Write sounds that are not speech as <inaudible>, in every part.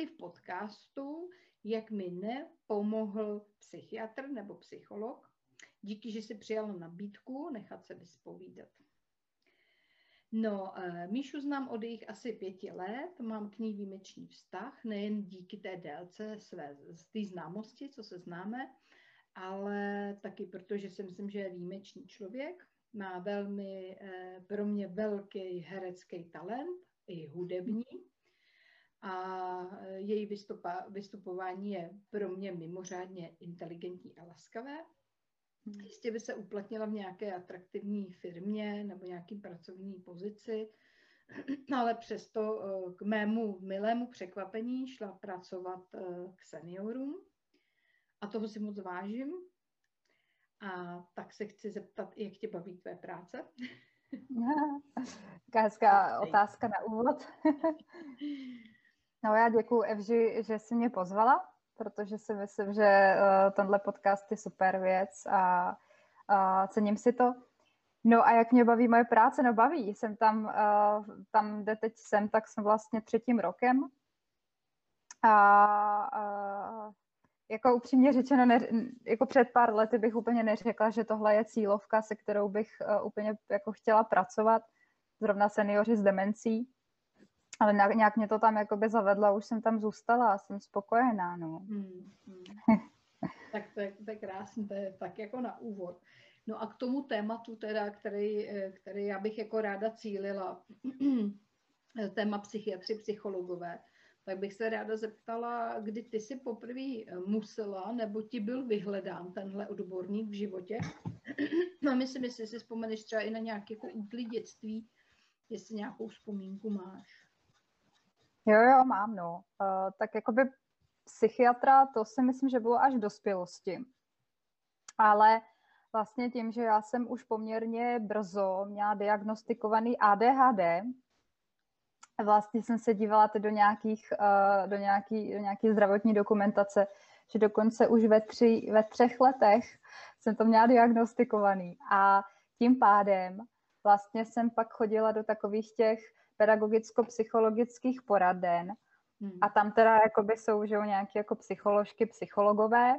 ty v podcastu, jak mi nepomohl psychiatr nebo psycholog, díky, že si přijal nabídku nechat se vyspovídat. No, eh, Míšu znám od jejich asi pěti let, mám k ní výjimečný vztah, nejen díky té délce své, z té známosti, co se známe, ale taky proto, že si myslím, že je výjimečný člověk, má velmi, eh, pro mě velký herecký talent, i hudební, a její vystupa, vystupování je pro mě mimořádně inteligentní a laskavé. Hmm. Jistě by se uplatnila v nějaké atraktivní firmě nebo nějaký pracovní pozici, <clears throat> ale přesto eh, k mému milému překvapení šla pracovat eh, k seniorům a toho si moc vážím. A tak se chci zeptat, jak tě baví tvé práce? <laughs> Hezká <laughs> otázka na úvod. <laughs> no já děkuji Evži, že jsi mě pozvala protože si myslím, že uh, tenhle podcast je super věc a, a cením si to. No a jak mě baví moje práce? No baví. Jsem tam, uh, tam, kde teď jsem, tak jsem vlastně třetím rokem. A uh, jako upřímně řečeno, ne, jako před pár lety bych úplně neřekla, že tohle je cílovka, se kterou bych uh, úplně jako chtěla pracovat. Zrovna seniori s demencí. Ale nějak mě to tam jakoby zavedlo už jsem tam zůstala a jsem spokojená, no. Hmm, hmm. <laughs> tak to je, to je krásné, to je tak jako na úvod. No a k tomu tématu teda, který, který já bych jako ráda cílila, <clears throat> téma psychiatři, psychologové, tak bych se ráda zeptala, kdy ty si poprvé musela, nebo ti byl vyhledán tenhle odborník v životě. <clears throat> No myslím, jestli si vzpomeneš třeba i na nějaké jako útlý dětství, jestli nějakou vzpomínku máš. Jo, jo, mám, no. Uh, tak jakoby psychiatra, to si myslím, že bylo až v dospělosti. Ale vlastně tím, že já jsem už poměrně brzo měla diagnostikovaný ADHD, vlastně jsem se dívala do nějakých, uh, do nějaký, do nějaký zdravotní dokumentace, že dokonce už ve, tři, ve třech letech jsem to měla diagnostikovaný. A tím pádem vlastně jsem pak chodila do takových těch pedagogicko-psychologických poraden hmm. a tam teda jakoby jsou že nějaké jako psycholožky, psychologové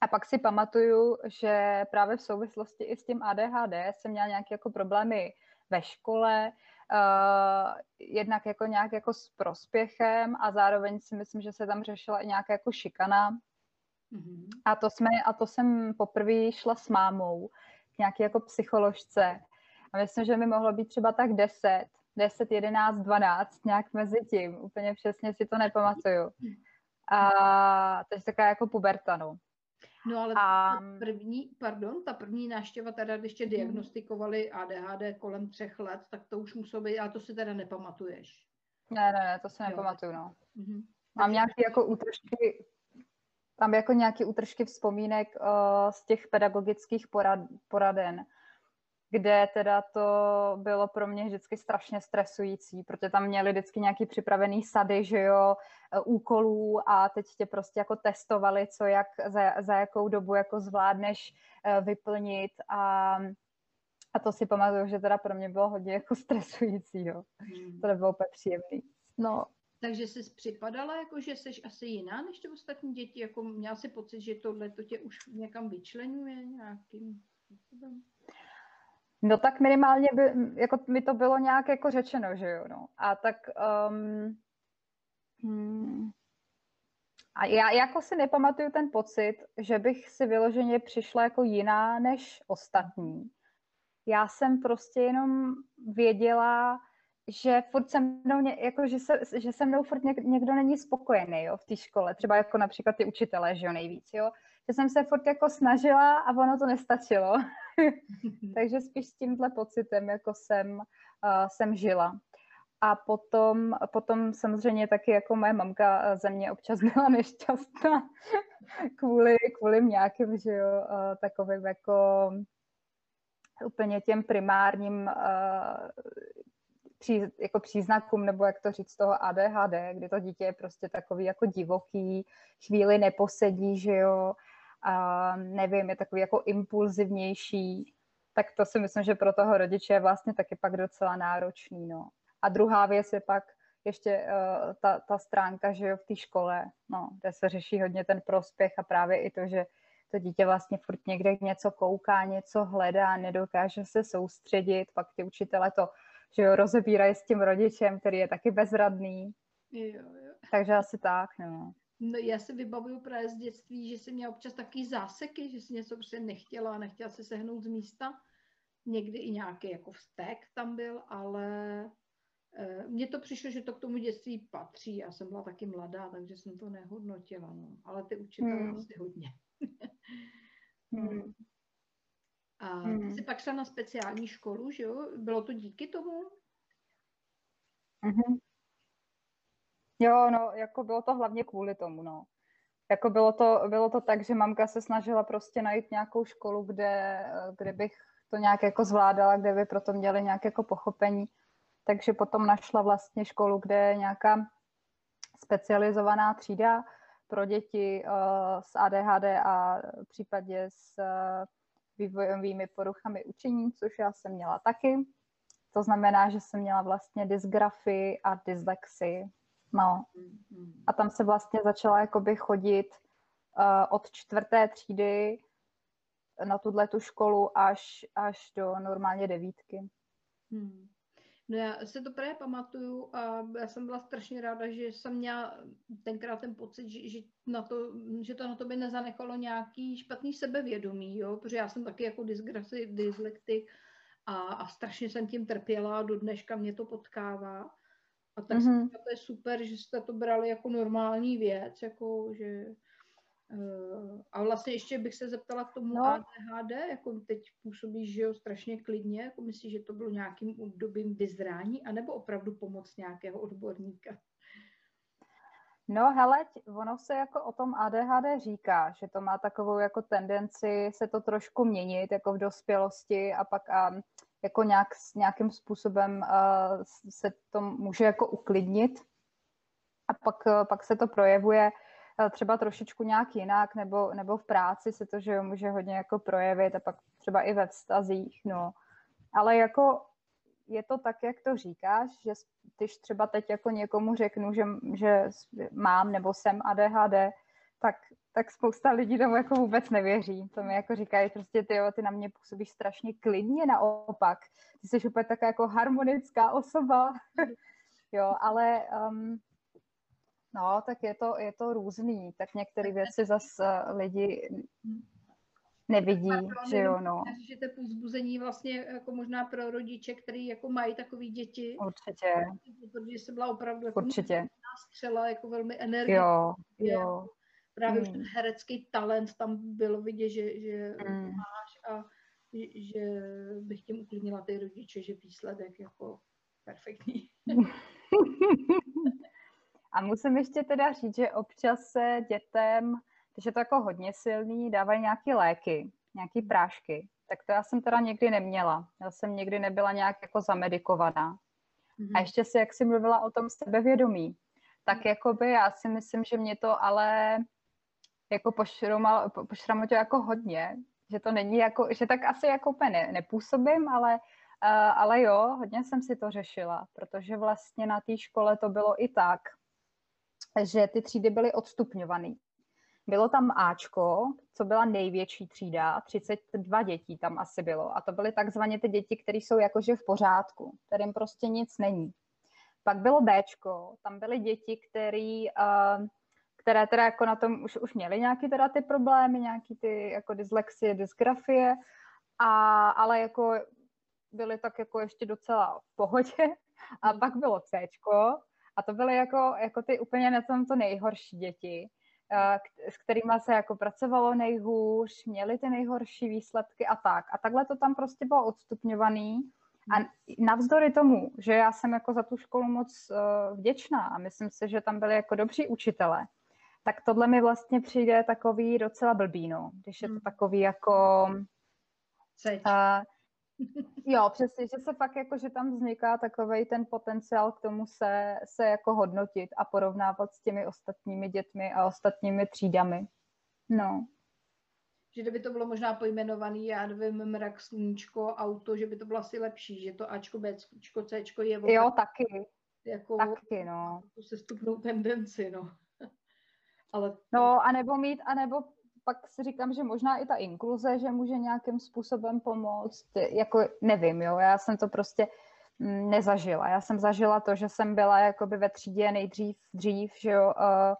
a pak si pamatuju, že právě v souvislosti i s tím ADHD jsem měla nějaké jako problémy ve škole, uh, jednak jako nějak jako s prospěchem a zároveň si myslím, že se tam řešila i nějaká jako šikana. Mm-hmm. A, to jsme, a to jsem poprvé šla s mámou k nějaké jako psycholožce. A myslím, že mi mohlo být třeba tak deset. 10, 11, 12, nějak mezi tím. Úplně přesně si to nepamatuju. A to je taková jako puberta, no. No ale a... první, pardon, ta první náštěva teda, když tě diagnostikovali ADHD kolem třech let, tak to už muselo být, ale to si teda nepamatuješ. Ne, ne, ne, to si nepamatuju, no. Mm-hmm. Mám nějaké jako útržky, tam jako nějaké útržky vzpomínek uh, z těch pedagogických porad, poraden kde teda to bylo pro mě vždycky strašně stresující, protože tam měli vždycky nějaký připravený sady, že jo, e, úkolů a teď tě prostě jako testovali, co jak, za, za jakou dobu jako zvládneš e, vyplnit a a to si pamatuju, že teda pro mě bylo hodně jako <laughs> stresující, jo. Hmm. To nebylo úplně příjemný. No. Takže jsi připadala, jako že jsi asi jiná než ty ostatní děti? Jako měla si pocit, že tohle to tě už někam vyčlenuje nějakým způsobem? No tak minimálně by, jako mi to bylo nějak jako řečeno, že jo, no. A tak um, hmm, a já jako si nepamatuju ten pocit, že bych si vyloženě přišla jako jiná než ostatní. Já jsem prostě jenom věděla, že furt se mnou, jako, že, se, že se mnou furt někdo není spokojený jo, v té škole, třeba jako například ty učitelé, že jo, nejvíc, jo, že jsem se furt jako snažila a ono to nestačilo. <laughs> Takže spíš s tímhle pocitem jako jsem, uh, jsem žila. A potom, potom samozřejmě taky jako moje mamka ze mě občas <laughs> byla nešťastná <laughs> kvůli, kvůli nějakým, že jo, uh, takovým jako úplně těm primárním uh, pří, jako příznakům, nebo jak to říct, toho ADHD, kdy to dítě je prostě takový jako divoký, chvíli neposedí, že jo, a nevím, je takový jako impulzivnější, tak to si myslím, že pro toho rodiče je vlastně taky pak docela náročný, no. A druhá věc je pak, ještě uh, ta, ta stránka, že jo, v té škole, no, kde se řeší hodně ten prospěch a právě i to, že to dítě vlastně furt někde něco kouká, něco hledá, nedokáže se soustředit, pak ty učitele to, že jo, rozebírají s tím rodičem, který je taky bezradný. Jo, jo. Takže asi tak, no. No, já si vybavuju právě z dětství, že jsem měla občas taky záseky, že si něco prostě nechtěla, nechtěla se sehnout z místa. Někdy i nějaký jako vztek tam byl, ale e, mně to přišlo, že to k tomu dětství patří. Já jsem byla taky mladá, takže jsem to nehodnotila. No. Ale ty učitelé hmm. asi hodně. hmm. <laughs> A hmm. jsi pak šla na speciální školu, že jo? Bylo to díky tomu? Mm-hmm. Jo, no, jako bylo to hlavně kvůli tomu, no. Jako bylo to, bylo to tak, že mamka se snažila prostě najít nějakou školu, kde, kde bych to nějak jako zvládala, kde by proto měli nějaké jako pochopení. Takže potom našla vlastně školu, kde je nějaká specializovaná třída pro děti uh, s ADHD a v případě s uh, vývojovými poruchami učení, což já jsem měla taky. To znamená, že jsem měla vlastně dysgrafii a dyslexii. No. Mm-hmm. A tam se vlastně začala jakoby chodit uh, od čtvrté třídy na tuhle tu školu až, až do normálně devítky. Hmm. No já se to právě pamatuju a já jsem byla strašně ráda, že jsem měla tenkrát ten pocit, že, že, na to, že to na tobě nezanechalo nějaký špatný sebevědomí, jo? protože já jsem taky jako dysgrafy, dyslektik a, a strašně jsem tím trpěla a do dneška mě to potkává. A tak mm-hmm. to je super, že jste to brali jako normální věc, jako že uh, a vlastně ještě bych se zeptala k tomu no. ADHD, jako teď působíš, že jo, strašně klidně, jako myslíš, že to bylo nějakým obdobím vyzrání, anebo opravdu pomoc nějakého odborníka? No hele, ono se jako o tom ADHD říká, že to má takovou jako tendenci se to trošku měnit jako v dospělosti a pak a jako nějak, nějakým způsobem uh, se to může jako uklidnit a pak, uh, pak se to projevuje uh, třeba trošičku nějak jinak, nebo, nebo v práci se to, že může hodně jako projevit a pak třeba i ve vztazích, no. Ale jako je to tak, jak to říkáš, že když třeba teď jako někomu řeknu, že, že mám nebo jsem ADHD, tak, tak spousta lidí tomu jako vůbec nevěří. To mi jako říkají prostě, ty, jo, ty na mě působíš strašně klidně naopak. Ty jsi úplně taková jako harmonická osoba. <laughs> jo, ale um, no, tak je to, je to různý. Tak některé věci zase uh, lidi nevidí, že jo, no. Že to povzbuzení vlastně jako možná pro rodiče, který jako mají takový děti. Určitě. Protože jsem byla opravdu jako Určitě. střela, jako velmi energická. Jo, jo právě hmm. už ten herecký talent tam bylo vidět, že, že hmm. máš a že bych tím uklidnila ty rodiče, že výsledek jako perfektní. <laughs> a musím ještě teda říct, že občas se dětem, když je to jako hodně silný, dávají nějaké léky, nějaké prášky. Tak to já jsem teda někdy neměla. Já jsem někdy nebyla nějak jako zamedikovaná. Mm-hmm. A ještě si, jak jsi mluvila o tom sebevědomí, tak mhm. jakoby já si myslím, že mě to ale jako pošramotilo jako hodně, že to není jako, že tak asi jako úplně ne, nepůsobím, ale, uh, ale jo, hodně jsem si to řešila, protože vlastně na té škole to bylo i tak, že ty třídy byly odstupňované. Bylo tam Ačko, co byla největší třída, 32 dětí tam asi bylo. A to byly takzvaně ty děti, které jsou jakože v pořádku, kterým prostě nic není. Pak bylo Bčko, tam byly děti, které uh, které teda jako na tom už, už měly nějaký teda ty problémy, nějaký ty jako dyslexie, dysgrafie, a, ale jako byly tak jako ještě docela v pohodě. A hmm. pak bylo C, a to byly jako, jako ty úplně na tom to nejhorší děti, s kterými se jako pracovalo nejhůř, měli ty nejhorší výsledky a tak. A takhle to tam prostě bylo odstupňovaný. A hmm. navzdory tomu, že já jsem jako za tu školu moc uh, vděčná a myslím si, že tam byli jako dobří učitele, tak tohle mi vlastně přijde takový docela blbý, no. Když je to hmm. takový jako... Uh, jo, přesně, že se fakt jako, že tam vzniká takový ten potenciál k tomu se, se jako hodnotit a porovnávat s těmi ostatními dětmi a ostatními třídami. No. Že kdyby to bylo možná pojmenovaný, já nevím, mrak, sluníčko, auto, že by to bylo asi lepší, že to Ačko, Bčko, Cčko je... Jo, taky. jako Taky, no. tu sestupnou tendenci, no. Ale... No, anebo mít, anebo pak si říkám, že možná i ta inkluze, že může nějakým způsobem pomoct, jako nevím, jo, já jsem to prostě mm, nezažila. Já jsem zažila to, že jsem byla jakoby ve třídě nejdřív, dřív, že jo, uh,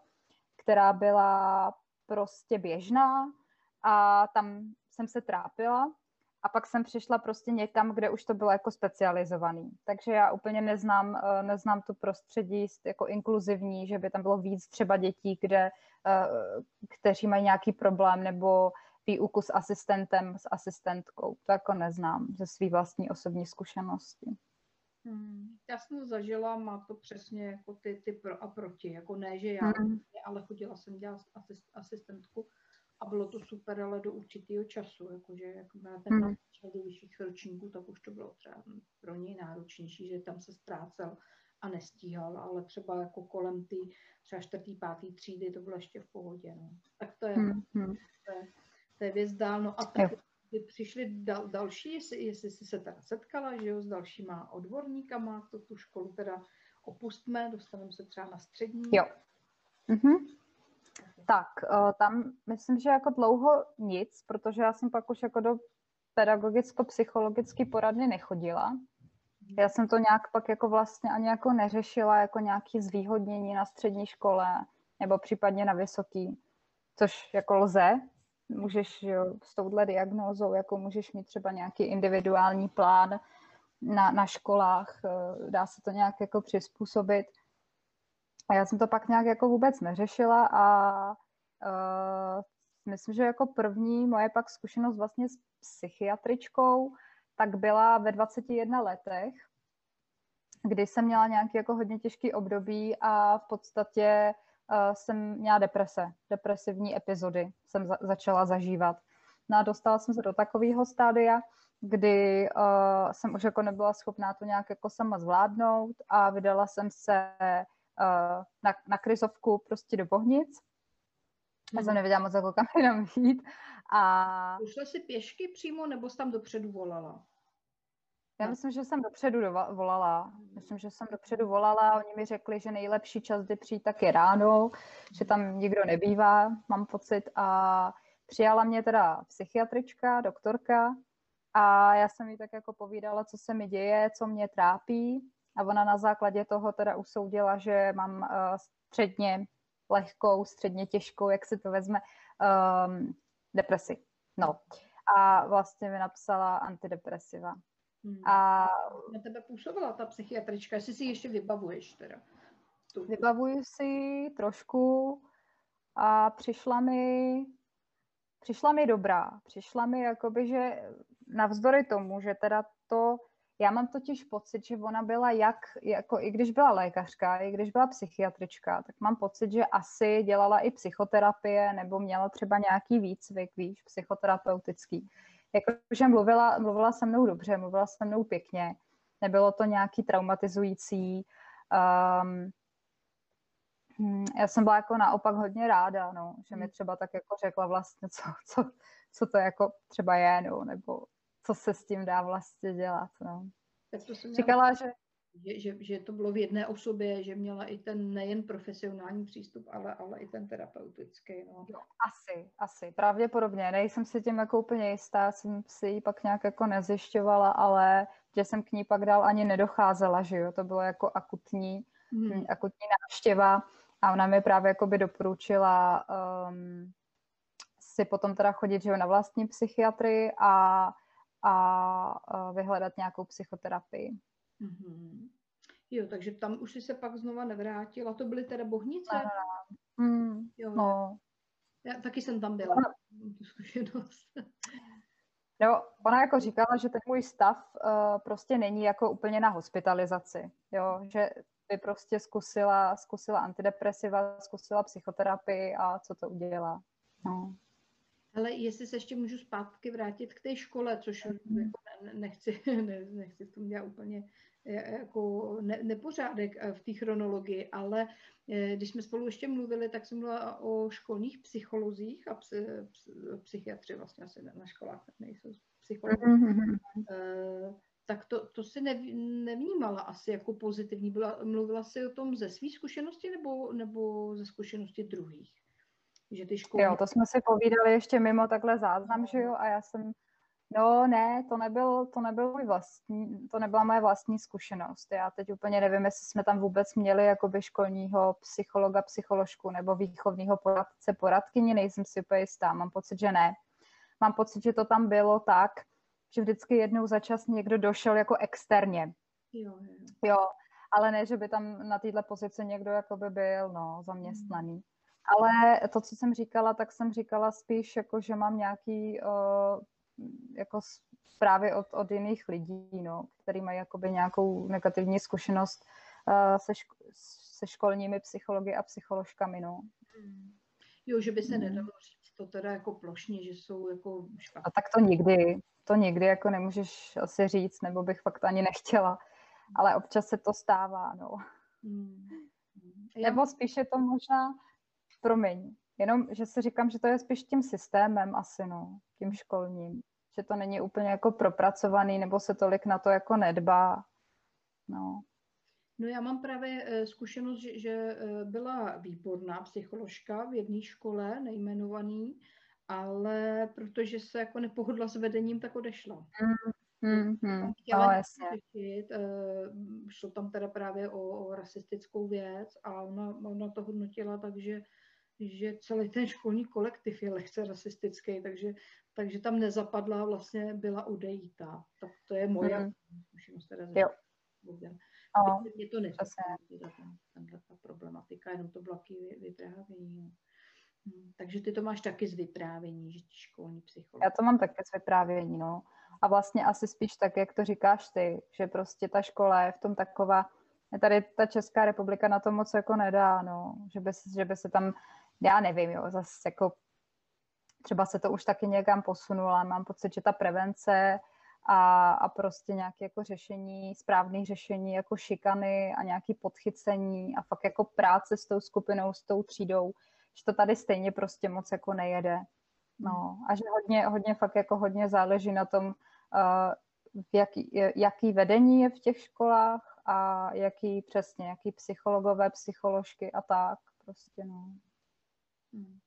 která byla prostě běžná a tam jsem se trápila a pak jsem přišla prostě někam, kde už to bylo jako specializovaný. Takže já úplně neznám, eh, neznám tu prostředí jako inkluzivní, že by tam bylo víc třeba dětí, kde, eh, kteří mají nějaký problém nebo výuku s asistentem, s asistentkou. To jako neznám ze své vlastní osobní zkušenosti. Hmm. Já jsem to zažila, má to přesně jako ty, ty pro a proti. Jako ne, že já, hmm. ale chodila jsem dělat asist, asistentku a bylo to super, ale do určitého času, jakože jak na ten hmm. do vyšších ročníků, tak už to bylo třeba pro něj náročnější, že tam se ztrácel a nestíhal, ale třeba jako kolem ty třeba čtvrtý, pátý třídy to bylo ještě v pohodě. No. Tak to je, hmm. to je, to je věc dál. No a tak přišli dal, další, jestli, jestli jsi se teda setkala, že jo, s dalšíma odborníkama, to tu školu teda opustme, dostaneme se třeba na střední. Jo. Mhm. Tak, eh, tam myslím, že jako dlouho nic, protože já jsem pak už jako do pedagogicko-psychologické poradny nechodila. Já jsem to nějak pak jako vlastně ani jako neřešila jako nějaké zvýhodnění na střední škole nebo případně na vysoký, což jako lze. Můžeš jo, s touhle diagnózou, jako můžeš mít třeba nějaký individuální plán na, na školách, eh, dá se to nějak jako přizpůsobit. A já jsem to pak nějak jako vůbec neřešila a uh, myslím, že jako první moje pak zkušenost vlastně s psychiatričkou tak byla ve 21 letech, kdy jsem měla nějaký jako hodně těžký období a v podstatě uh, jsem měla deprese, depresivní epizody jsem za- začala zažívat. No a dostala jsem se do takového stádia, kdy uh, jsem už jako nebyla schopná to nějak jako sama zvládnout a vydala jsem se na, na krizovku prostě do Bohnic. Já jsem mhm. nevěděla moc, jako kam jinam jít. A... Ušla si pěšky přímo, nebo jsi tam dopředu volala? Já myslím, že jsem dopředu volala. Myslím, že jsem dopředu volala. Oni mi řekli, že nejlepší čas, kdy přijít, tak je ráno, že tam nikdo nebývá, mám pocit. A přijala mě teda psychiatrička, doktorka a já jsem jí tak jako povídala, co se mi děje, co mě trápí. A ona na základě toho teda usoudila, že mám uh, středně lehkou, středně těžkou, jak si to vezme, um, depresi. No. A vlastně mi napsala antidepresiva. Hmm. A na tebe působila ta psychiatrička, jestli si ještě vybavuješ teda. Tu. Vybavuju si trošku a přišla mi přišla mi dobrá. Přišla mi jakoby, že navzdory tomu, že teda to já mám totiž pocit, že ona byla jak, jako i když byla lékařka, i když byla psychiatrička, tak mám pocit, že asi dělala i psychoterapie nebo měla třeba nějaký výcvik, víš, psychoterapeutický. Jakože mluvila, mluvila se mnou dobře, mluvila se mnou pěkně, nebylo to nějaký traumatizující. Um, já jsem byla jako naopak hodně ráda, no, že mi hmm. třeba tak jako řekla vlastně, co, co, co to jako třeba je, no, nebo co se s tím dá vlastně dělat. No. Tak to jsem Říkala, že... Že, že... že to bylo v jedné osobě, že měla i ten nejen profesionální přístup, ale, ale i ten terapeutický. No. Jo, asi, asi, pravděpodobně. Nejsem si tím jako úplně jistá, jsem si ji pak nějak jako nezjišťovala, ale že jsem k ní pak dál ani nedocházela, že jo, to bylo jako akutní, hmm. akutní návštěva a ona mi právě jako by doporučila um, si potom teda chodit že jo, na vlastní psychiatrii a a vyhledat nějakou psychoterapii. Mm-hmm. Jo, takže tam už si se pak znova nevrátila. To byly teda bohnice? Mm, jo, no. Já taky jsem tam byla. Tu zkušenost. No, ona jako říkala, že ten můj stav uh, prostě není jako úplně na hospitalizaci, jo, že by prostě zkusila, zkusila antidepresiva, zkusila psychoterapii a co to udělá. No. Ale jestli se ještě můžu zpátky vrátit k té škole, což mm. jako nechci, <laughs> ne, nechci v tom dělat úplně e, jako ne, nepořádek e, v té chronologii, ale e, když jsme spolu ještě mluvili, tak jsem mluvila o školních psycholozích a psy, psychiatři vlastně asi na školách nejsou psychologi. Mm-hmm. tak to, to si nevnímala asi jako pozitivní. Byla, mluvila si o tom ze své zkušenosti nebo, nebo ze zkušenosti druhých? Že ty školy... Jo, to jsme si povídali ještě mimo takhle záznam, že jo, a já jsem No ne, to nebyl, to nebyl můj vlastní, to nebyla moje vlastní zkušenost. Já teď úplně nevím, jestli jsme tam vůbec měli jakoby školního psychologa, psycholožku nebo výchovního poradce, poradkyni, nejsem si úplně jistá, mám pocit, že ne. Mám pocit, že to tam bylo tak, že vždycky jednou za čas někdo došel jako externě. Jo, jo. jo ale ne, že by tam na této pozici někdo jakoby byl no, zaměstnaný. Hmm. Ale to, co jsem říkala, tak jsem říkala spíš, jako, že mám nějaký uh, jako zprávy od, od jiných lidí, no, který mají jakoby nějakou negativní zkušenost uh, se, ško- se školními psychologi a psycholožkami. No. Hmm. Jo, že by se hmm. nedalo říct to teda jako plošně, že jsou jako špatné. A tak to nikdy, to nikdy jako nemůžeš asi říct, nebo bych fakt ani nechtěla, ale občas se to stává, no. Hmm. Nebo spíše to možná, promiň, jenom, že si říkám, že to je spíš tím systémem asi, no, tím školním, že to není úplně jako propracovaný, nebo se tolik na to jako nedbá, no. No já mám právě eh, zkušenost, že, že eh, byla výborná psycholožka v jedné škole, nejmenovaný, ale protože se jako nepohodla s vedením, tak odešla. Mm, mm, mm. No, jasně. Řešit, eh, šlo tam teda právě o, o rasistickou věc a ona, ona to hodnotila takže že celý ten školní kolektiv je lehce rasistický, takže, takže tam nezapadla, vlastně byla odejítá. Tak to je moje mm. zkušenost teda jo. Mě to nesmí, ta problematika, jenom to bylo vyprávění. No. Hmm, takže ty to máš taky z vyprávění, že školní psycholog. Já to mám taky z vyprávění, no. A vlastně asi spíš tak, jak to říkáš ty, že prostě ta škola je v tom taková, tady ta Česká republika na to moc jako nedá, no. Že by, že by se tam já nevím, jo, zase jako třeba se to už taky někam posunula, mám pocit, že ta prevence a, a prostě nějaké jako řešení, správné řešení jako šikany a nějaké podchycení a fakt jako práce s tou skupinou, s tou třídou, že to tady stejně prostě moc jako nejede. No a že hodně, hodně fakt jako hodně záleží na tom, uh, jaký, jaký vedení je v těch školách a jaký přesně, jaký psychologové, psycholožky a tak prostě, no. Hmm.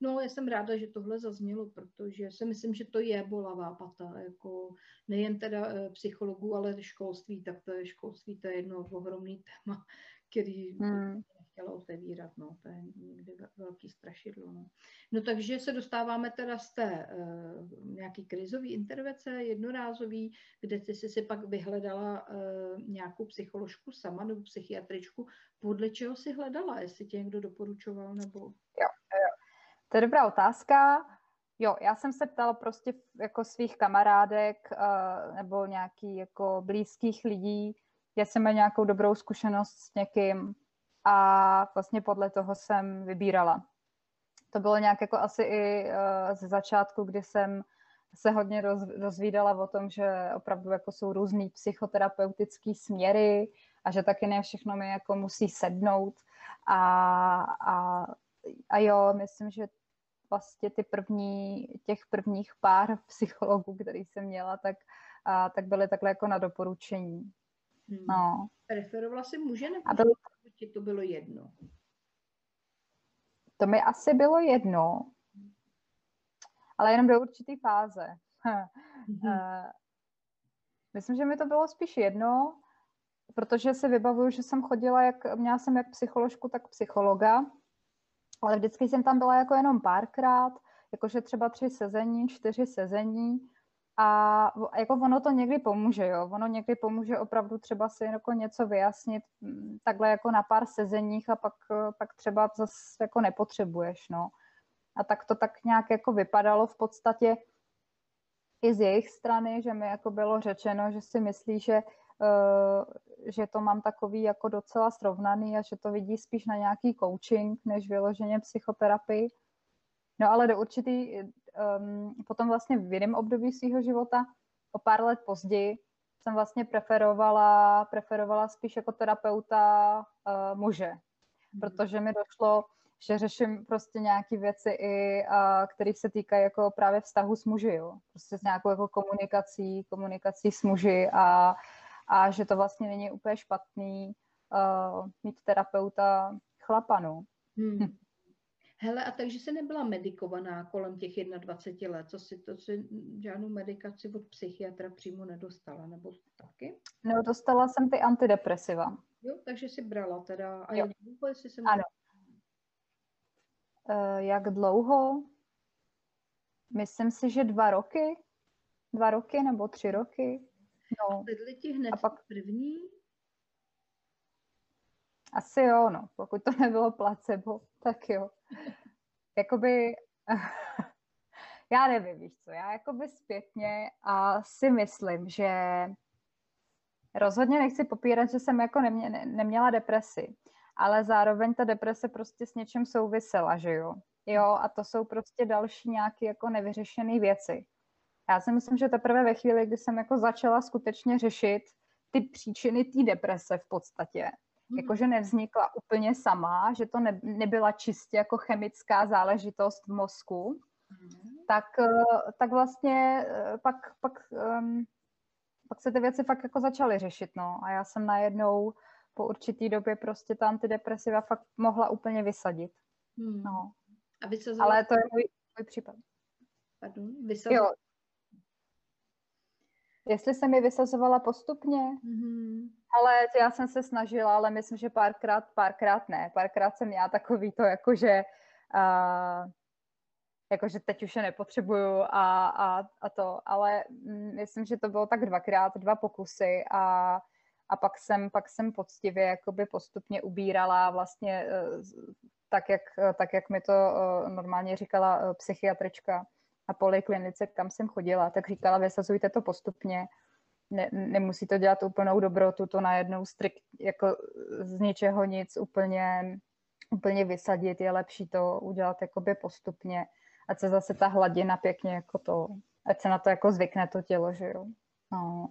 No, já jsem ráda, že tohle zaznělo, protože si myslím, že to je bolavá pata, jako nejen teda e, psychologů, ale školství, tak to je školství, to je jedno ohromný téma, <laughs> který hmm. chtěla otevírat, no, to je někdy velký strašidlo, no. No takže se dostáváme teda z té uh, nějaký krizový intervence, jednorázový, kde ty jsi si pak vyhledala uh, nějakou psycholožku sama nebo psychiatričku, podle čeho si hledala, jestli tě někdo doporučoval nebo... Jo. To je dobrá otázka. Jo, já jsem se ptala prostě jako svých kamarádek uh, nebo nějakých jako blízkých lidí, jestli mají nějakou dobrou zkušenost s někým a vlastně podle toho jsem vybírala. To bylo nějak jako asi i uh, ze začátku, kdy jsem se hodně roz, rozvídala o tom, že opravdu jako jsou různý psychoterapeutický směry a že taky ne všechno mi jako musí sednout a, a, a jo, myslím, že vlastně ty první, těch prvních pár <laughs> psychologů, který jsem měla, tak, a, tak byly takhle jako na doporučení. Hmm. No. Preferovala si muže nebo a bylo, ti to bylo jedno? To mi asi bylo jedno, ale jenom do určité fáze. Mm-hmm. <laughs> Myslím, že mi to bylo spíš jedno, protože si vybavuju, že jsem chodila, jak, měla jsem jak psycholožku, tak psychologa, ale vždycky jsem tam byla jako jenom párkrát, jakože třeba tři sezení, čtyři sezení a jako ono to někdy pomůže, jo. Ono někdy pomůže opravdu třeba si jako něco vyjasnit mm, takhle jako na pár sezeních a pak, pak třeba zase jako nepotřebuješ, no. A tak to tak nějak jako vypadalo v podstatě i z jejich strany, že mi jako bylo řečeno, že si myslí, že, uh, že to mám takový jako docela srovnaný a že to vidí spíš na nějaký coaching, než vyloženě psychoterapii. No ale do určitý, um, potom vlastně v jiném období svého života, o pár let později, jsem vlastně preferovala, preferovala spíš jako terapeuta uh, muže, mhm. protože mi došlo, že řeším prostě nějaké věci i, které se týkají jako právě vztahu s muži, jo. Prostě s nějakou jako komunikací, komunikací s muži a, a že to vlastně není úplně špatný uh, mít terapeuta chlapa, no. Hmm. Hm. Hele, a takže se nebyla medikovaná kolem těch 21 let, co si to si žádnou medikaci od psychiatra přímo nedostala, nebo taky? No, dostala jsem ty antidepresiva. Jo, takže si brala teda. A jak dlouho, jestli jsem... Ano. Uh, jak dlouho? Myslím si, že dva roky. Dva roky nebo tři roky. No. A ti hned a pak... první? Asi jo, no. Pokud to <laughs> nebylo placebo, tak jo. jakoby, <laughs> já nevím, víš co, já jakoby zpětně a si myslím, že rozhodně nechci popírat, že jsem jako nemě, ne, neměla depresi, ale zároveň ta deprese prostě s něčím souvisela, že jo. Jo, a to jsou prostě další nějaké jako nevyřešené věci. Já si myslím, že teprve ve chvíli, kdy jsem jako začala skutečně řešit ty příčiny té deprese v podstatě, mm. jakože nevznikla úplně sama, že to ne, nebyla čistě jako chemická záležitost v mozku, mm. tak, eh, tak vlastně eh, pak, pak, um, pak se ty věci fakt jako začaly řešit, no. A já jsem najednou po určitý době prostě ta antidepresiva fakt mohla úplně vysadit. Mm. No. A vysazovala... Ale to je můj, můj případ. Pardon, vysazovala... Jo, Jestli se mi vysazovala postupně? Mm-hmm. Ale já jsem se snažila, ale myslím, že párkrát, párkrát ne. Párkrát jsem měla takový to, jakože uh, jakože teď už je nepotřebuju a, a, a to, ale myslím, že to bylo tak dvakrát, dva pokusy a, a pak jsem, pak jsem poctivě jakoby postupně ubírala vlastně e, tak, jak, tak, jak mi to e, normálně říkala psychiatrička na poliklinice, kam jsem chodila, tak říkala, vysazujte to postupně, ne, nemusí to dělat úplnou dobrotu, to najednou strikt, jako z ničeho nic úplně, úplně vysadit, je lepší to udělat jakoby postupně, ať se zase ta hladina pěkně jako to, ať se na to jako zvykne to tělo, že jo. No.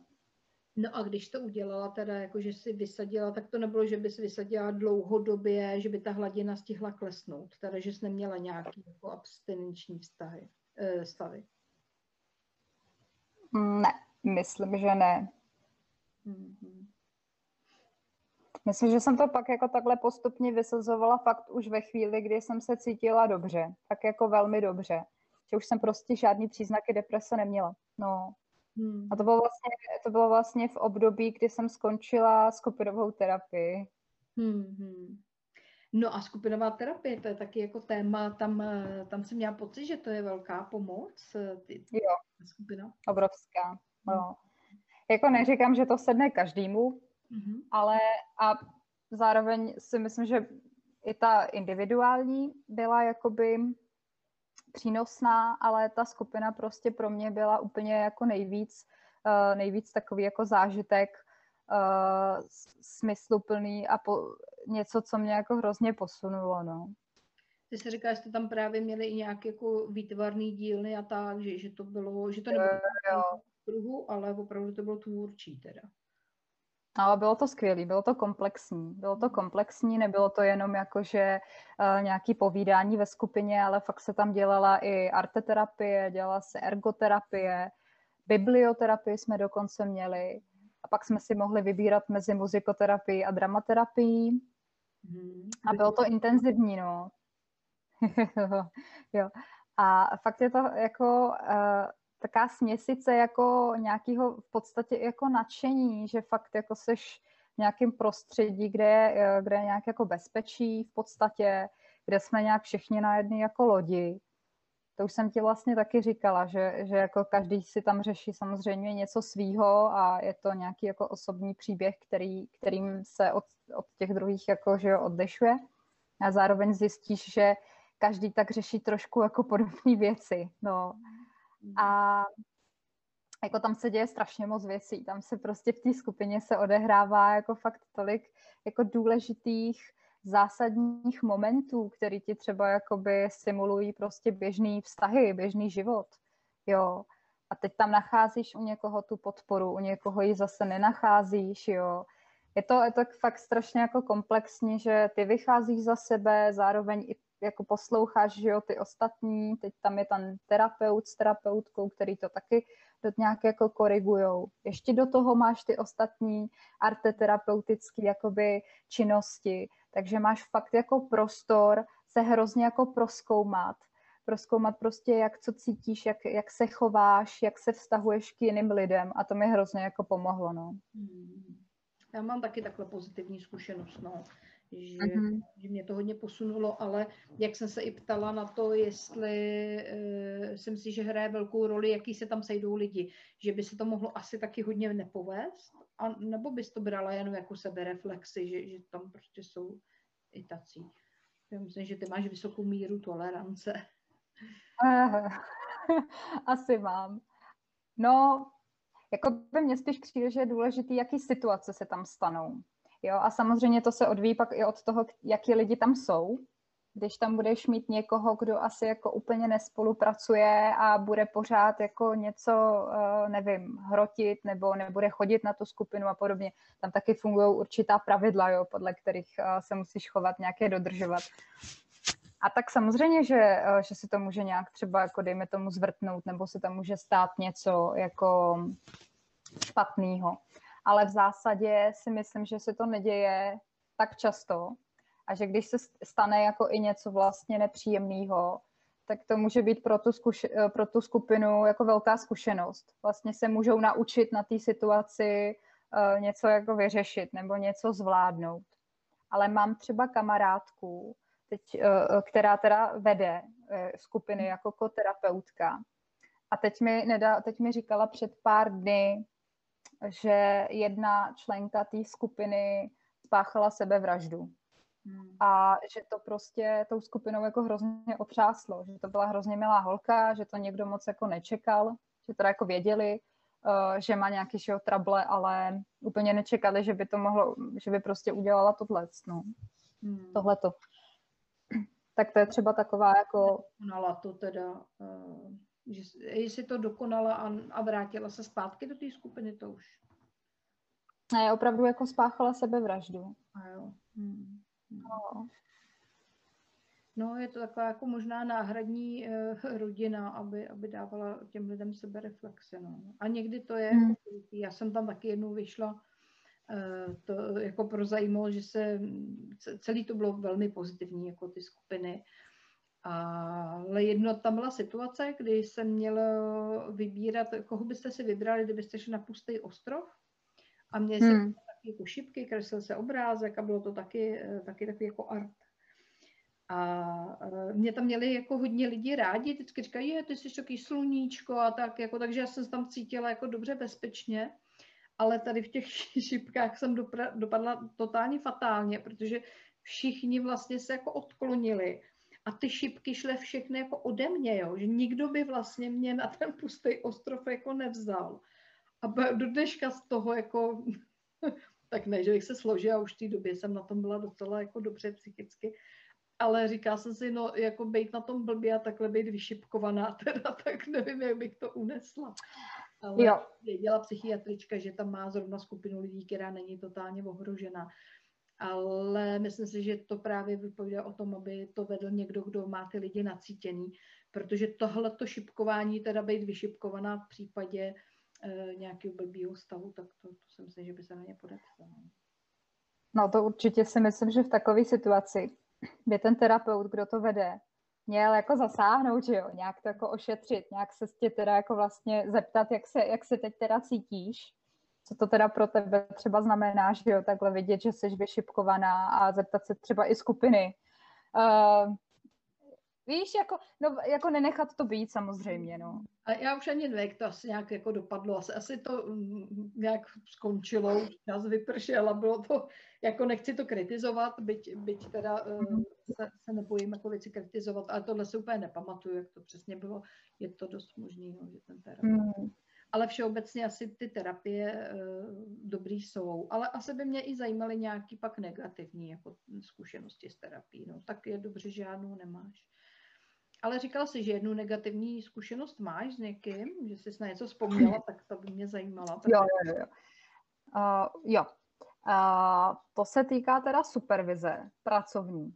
No a když to udělala teda, jako že si vysadila, tak to nebylo, že bys vysadila dlouhodobě, že by ta hladina stihla klesnout, teda že jsi neměla nějaký jako abstinenční vztahy, eh, stavy. Ne, myslím, že ne. Mm-hmm. Myslím, že jsem to pak jako takhle postupně vysazovala fakt už ve chvíli, kdy jsem se cítila dobře, tak jako velmi dobře. Že už jsem prostě žádný příznaky deprese neměla. No. Hmm. A to bylo, vlastně, to bylo vlastně v období, kdy jsem skončila skupinovou terapii. Hmm. No a skupinová terapie, to je taky jako téma, tam, tam jsem měla pocit, že to je velká pomoc. Ty, ty jo, skupina. obrovská. No. Jako neříkám, že to sedne každému, mm-hmm. ale a zároveň si myslím, že i ta individuální byla jakoby přínosná, ale ta skupina prostě pro mě byla úplně jako nejvíc, uh, nejvíc takový jako zážitek uh, smysluplný a po, něco, co mě jako hrozně posunulo, no. Ty jsi říkala, že jste tam právě měli i nějaké jako výtvarný dílny a tak, že, že to bylo, že to nebylo jo, jo kruhu, ale opravdu to bylo tvůrčí teda. Ale bylo to skvělé, bylo to komplexní. Bylo to komplexní, nebylo to jenom jako, že uh, nějaký povídání ve skupině, ale fakt se tam dělala i arteterapie, dělala se ergoterapie, biblioterapii jsme dokonce měli. A pak jsme si mohli vybírat mezi muzikoterapií a dramaterapií. Hmm. A bylo to intenzivní, no. <laughs> jo. A fakt je to jako uh, taká směsice jako nějakého v podstatě jako nadšení, že fakt jako seš v nějakém prostředí, kde je, kde je nějak jako bezpečí v podstatě, kde jsme nějak všichni na jedné jako lodi. To už jsem ti vlastně taky říkala, že, že jako každý si tam řeší samozřejmě něco svýho a je to nějaký jako osobní příběh, který, kterým se od, od těch druhých jako, že jo, odlišuje. A zároveň zjistíš, že každý tak řeší trošku jako podobné věci. No. A jako tam se děje strašně moc věcí. Tam se prostě v té skupině se odehrává jako fakt tolik jako důležitých zásadních momentů, který ti třeba jakoby simulují prostě běžný vztahy, běžný život. Jo. A teď tam nacházíš u někoho tu podporu, u někoho ji zase nenacházíš, jo. Je to, je to fakt strašně jako komplexní, že ty vycházíš za sebe, zároveň i jako posloucháš, že jo, ty ostatní, teď tam je ten terapeut s terapeutkou, který to taky do nějak jako korigujou. Ještě do toho máš ty ostatní arteterapeutické jakoby činnosti, takže máš fakt jako prostor se hrozně jako proskoumat, proskoumat prostě, jak co cítíš, jak, jak se chováš, jak se vztahuješ k jiným lidem a to mi hrozně jako pomohlo, no. Hmm. Já mám taky takhle pozitivní zkušenost, no že, uh-huh. že mě to hodně posunulo, ale jak jsem se i ptala na to, jestli uh, si že hraje velkou roli, jaký se tam sejdou lidi, že by se to mohlo asi taky hodně nepovést, a, nebo bys to brala jenom jako sebereflexy, že, že tam prostě jsou i tací. Já myslím, že ty máš vysokou míru tolerance. <laughs> Asi mám. No, jako by mě spíš přijde, že je důležitý, jaký situace se tam stanou. Jo, a samozřejmě to se odvíjí pak i od toho, jaký lidi tam jsou. Když tam budeš mít někoho, kdo asi jako úplně nespolupracuje a bude pořád jako něco, eh, nevím, hrotit nebo nebude chodit na tu skupinu a podobně, tam taky fungují určitá pravidla, jo, podle kterých eh, se musíš chovat, nějaké dodržovat. A tak samozřejmě, že, eh, že si to může nějak třeba, jako dejme tomu, zvrtnout, nebo se tam může stát něco jako špatného ale v zásadě si myslím, že se to neděje tak často a že když se stane jako i něco vlastně nepříjemného, tak to může být pro tu, zkuš- eh, pro tu skupinu jako velká zkušenost. Vlastně se můžou naučit na té situaci uh, něco jako vyřešit nebo něco zvládnout. Ale mám třeba kamarádku, teď, uh, která teda vede uh, skupiny jako koterapeutka. A teď mi, nedá, teď mi říkala před pár dny, že jedna členka té skupiny spáchala sebevraždu. Hmm. A že to prostě tou skupinou jako hrozně otřáslo, že to byla hrozně milá holka, že to někdo moc jako nečekal, že to jako věděli, uh, že má nějaký šeho trable, ale úplně nečekali, že by to mohlo, že by prostě udělala tohle, no. Hmm. Tohleto. Tak to je třeba taková jako... Konala to teda uh, že jestli to dokonala a, a vrátila se zpátky do té skupiny, to už. Ne, opravdu jako spáchala sebevraždu. A jo. Hmm. No. no, je to taková jako možná náhradní uh, rodina, aby, aby dávala těm lidem sebereflexe. No. A někdy to je, hmm. já jsem tam taky jednou vyšla, uh, to jako pro zajímalo, že se celý to bylo velmi pozitivní, jako ty skupiny. Ale jedno, tam byla situace, kdy jsem měla vybírat, koho byste si vybrali, kdybyste šli na pustý ostrov. A měli hmm. se taky jako šipky, kreslil se obrázek a bylo to taky, taky takový jako art. A mě tam měli jako hodně lidí rádi, vždycky říkají, je, ty jsi takový sluníčko a tak, jako, takže já jsem se tam cítila jako dobře bezpečně, ale tady v těch <laughs> šipkách jsem dopra- dopadla totálně fatálně, protože všichni vlastně se jako odklonili a ty šipky šly všechny jako ode mě, jo? že nikdo by vlastně mě na ten pustý ostrov jako nevzal. A do dneška z toho jako, <laughs> tak ne, že bych se složila, už v té době jsem na tom byla docela jako dobře psychicky, ale říká jsem si, no jako být na tom blbě a takhle být vyšipkovaná <laughs> teda, tak nevím, jak bych to unesla. Ale jo. věděla psychiatrička, že tam má zrovna skupinu lidí, která není totálně ohrožena ale myslím si, že to právě vypovídá o tom, aby to vedl někdo, kdo má ty lidi nacítěný, protože tohleto šipkování, teda být vyšipkovaná v případě e, nějakého blbýho stavu, tak to, to si myslím, že by se na ně podepsalo. No to určitě si myslím, že v takové situaci by ten terapeut, kdo to vede, měl jako zasáhnout, že jo, nějak to jako ošetřit, nějak se tě teda jako vlastně zeptat, jak se, jak se teď teda cítíš, co to teda pro tebe třeba znamená, že jo, takhle vidět, že jsi vyšipkovaná a zeptat se třeba i skupiny. Uh, víš, jako, no, jako nenechat to být samozřejmě, no. A já už ani nevím, jak to asi nějak jako dopadlo. Asi, asi to mm, nějak skončilo, čas vypršel a bylo to, jako nechci to kritizovat, byť, byť teda uh, se, se nebojím jako věci kritizovat, ale tohle se úplně nepamatuju, jak to přesně bylo. Je to dost možný, no, že ten terapeut. Hmm ale všeobecně asi ty terapie uh, dobrý jsou. Ale asi by mě i zajímaly nějaký pak negativní jako zkušenosti s terapií. No, tak je dobře, že žádnou nemáš. Ale říkala jsi, že jednu negativní zkušenost máš s někým, že jsi na něco vzpomněla, tak to by mě zajímalo. Jo, jo, jo. Uh, jo. Uh, to se týká teda supervize pracovní.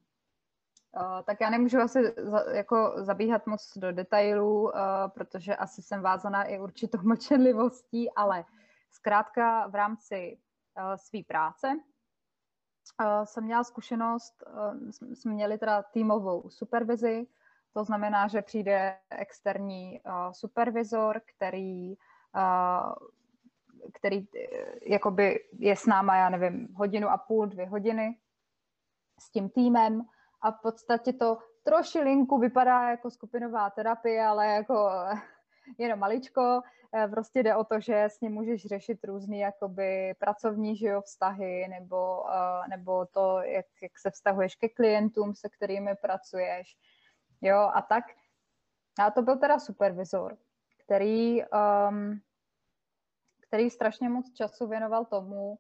Uh, tak já nemůžu asi za, jako zabíhat moc do detailů, uh, protože asi jsem vázaná i určitou <laughs> mlčenlivostí, ale zkrátka v rámci uh, své práce jsem měla zkušenost, jsme měli teda týmovou supervizi, to znamená, že přijde externí supervizor, který který jakoby je s náma, já nevím, hodinu a půl, dvě hodiny s tím týmem a v podstatě to trošilinku vypadá jako skupinová terapie, ale jako jenom maličko. Eh, prostě jde o to, že s ním můžeš řešit různé jakoby pracovní žijo, vztahy nebo, uh, nebo to, jak, jak se vztahuješ ke klientům, se kterými pracuješ. Jo, a tak. A to byl teda supervizor, který, um, který strašně moc času věnoval tomu, uh,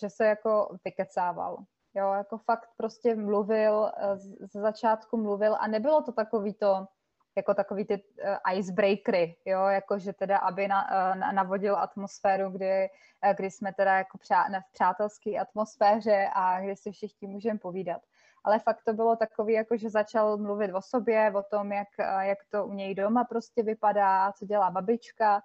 že se jako vykecával. Jo, jako fakt prostě mluvil, eh, z začátku mluvil a nebylo to takový to, jako takový ty uh, icebreakery, jo, jako že teda, aby na, uh, navodil atmosféru, kdy, kdy jsme teda jako přá, v přátelské atmosféře a kdy si všichni můžeme povídat. Ale fakt to bylo takový, jako že začal mluvit o sobě, o tom, jak, jak to u něj doma prostě vypadá, co dělá babička,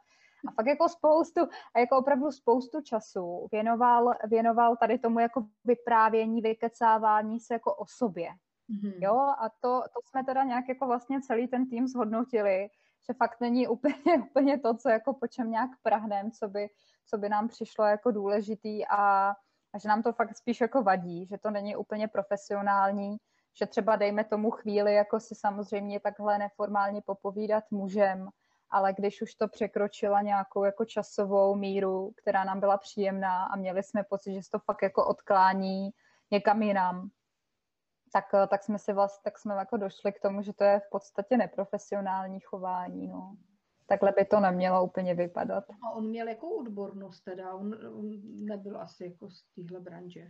a fakt jako spoustu, a jako opravdu spoustu času věnoval, věnoval tady tomu jako vyprávění, vykecávání se jako o sobě. Mm-hmm. Jo, a to, to jsme teda nějak jako vlastně celý ten tým zhodnotili, že fakt není úplně, <laughs> úplně to, co jako po čem nějak prahnem, co by, co by nám přišlo jako důležitý a, a že nám to fakt spíš jako vadí, že to není úplně profesionální, že třeba dejme tomu chvíli, jako si samozřejmě takhle neformálně popovídat můžem, ale když už to překročila nějakou jako časovou míru, která nám byla příjemná a měli jsme pocit, že se to fakt jako odklání někam jinam, tak, tak jsme si vlastně, tak jsme jako došli k tomu, že to je v podstatě neprofesionální chování, no. Takhle by to nemělo úplně vypadat. A on měl jakou odbornost teda? On, on nebyl asi jako z téhle branže.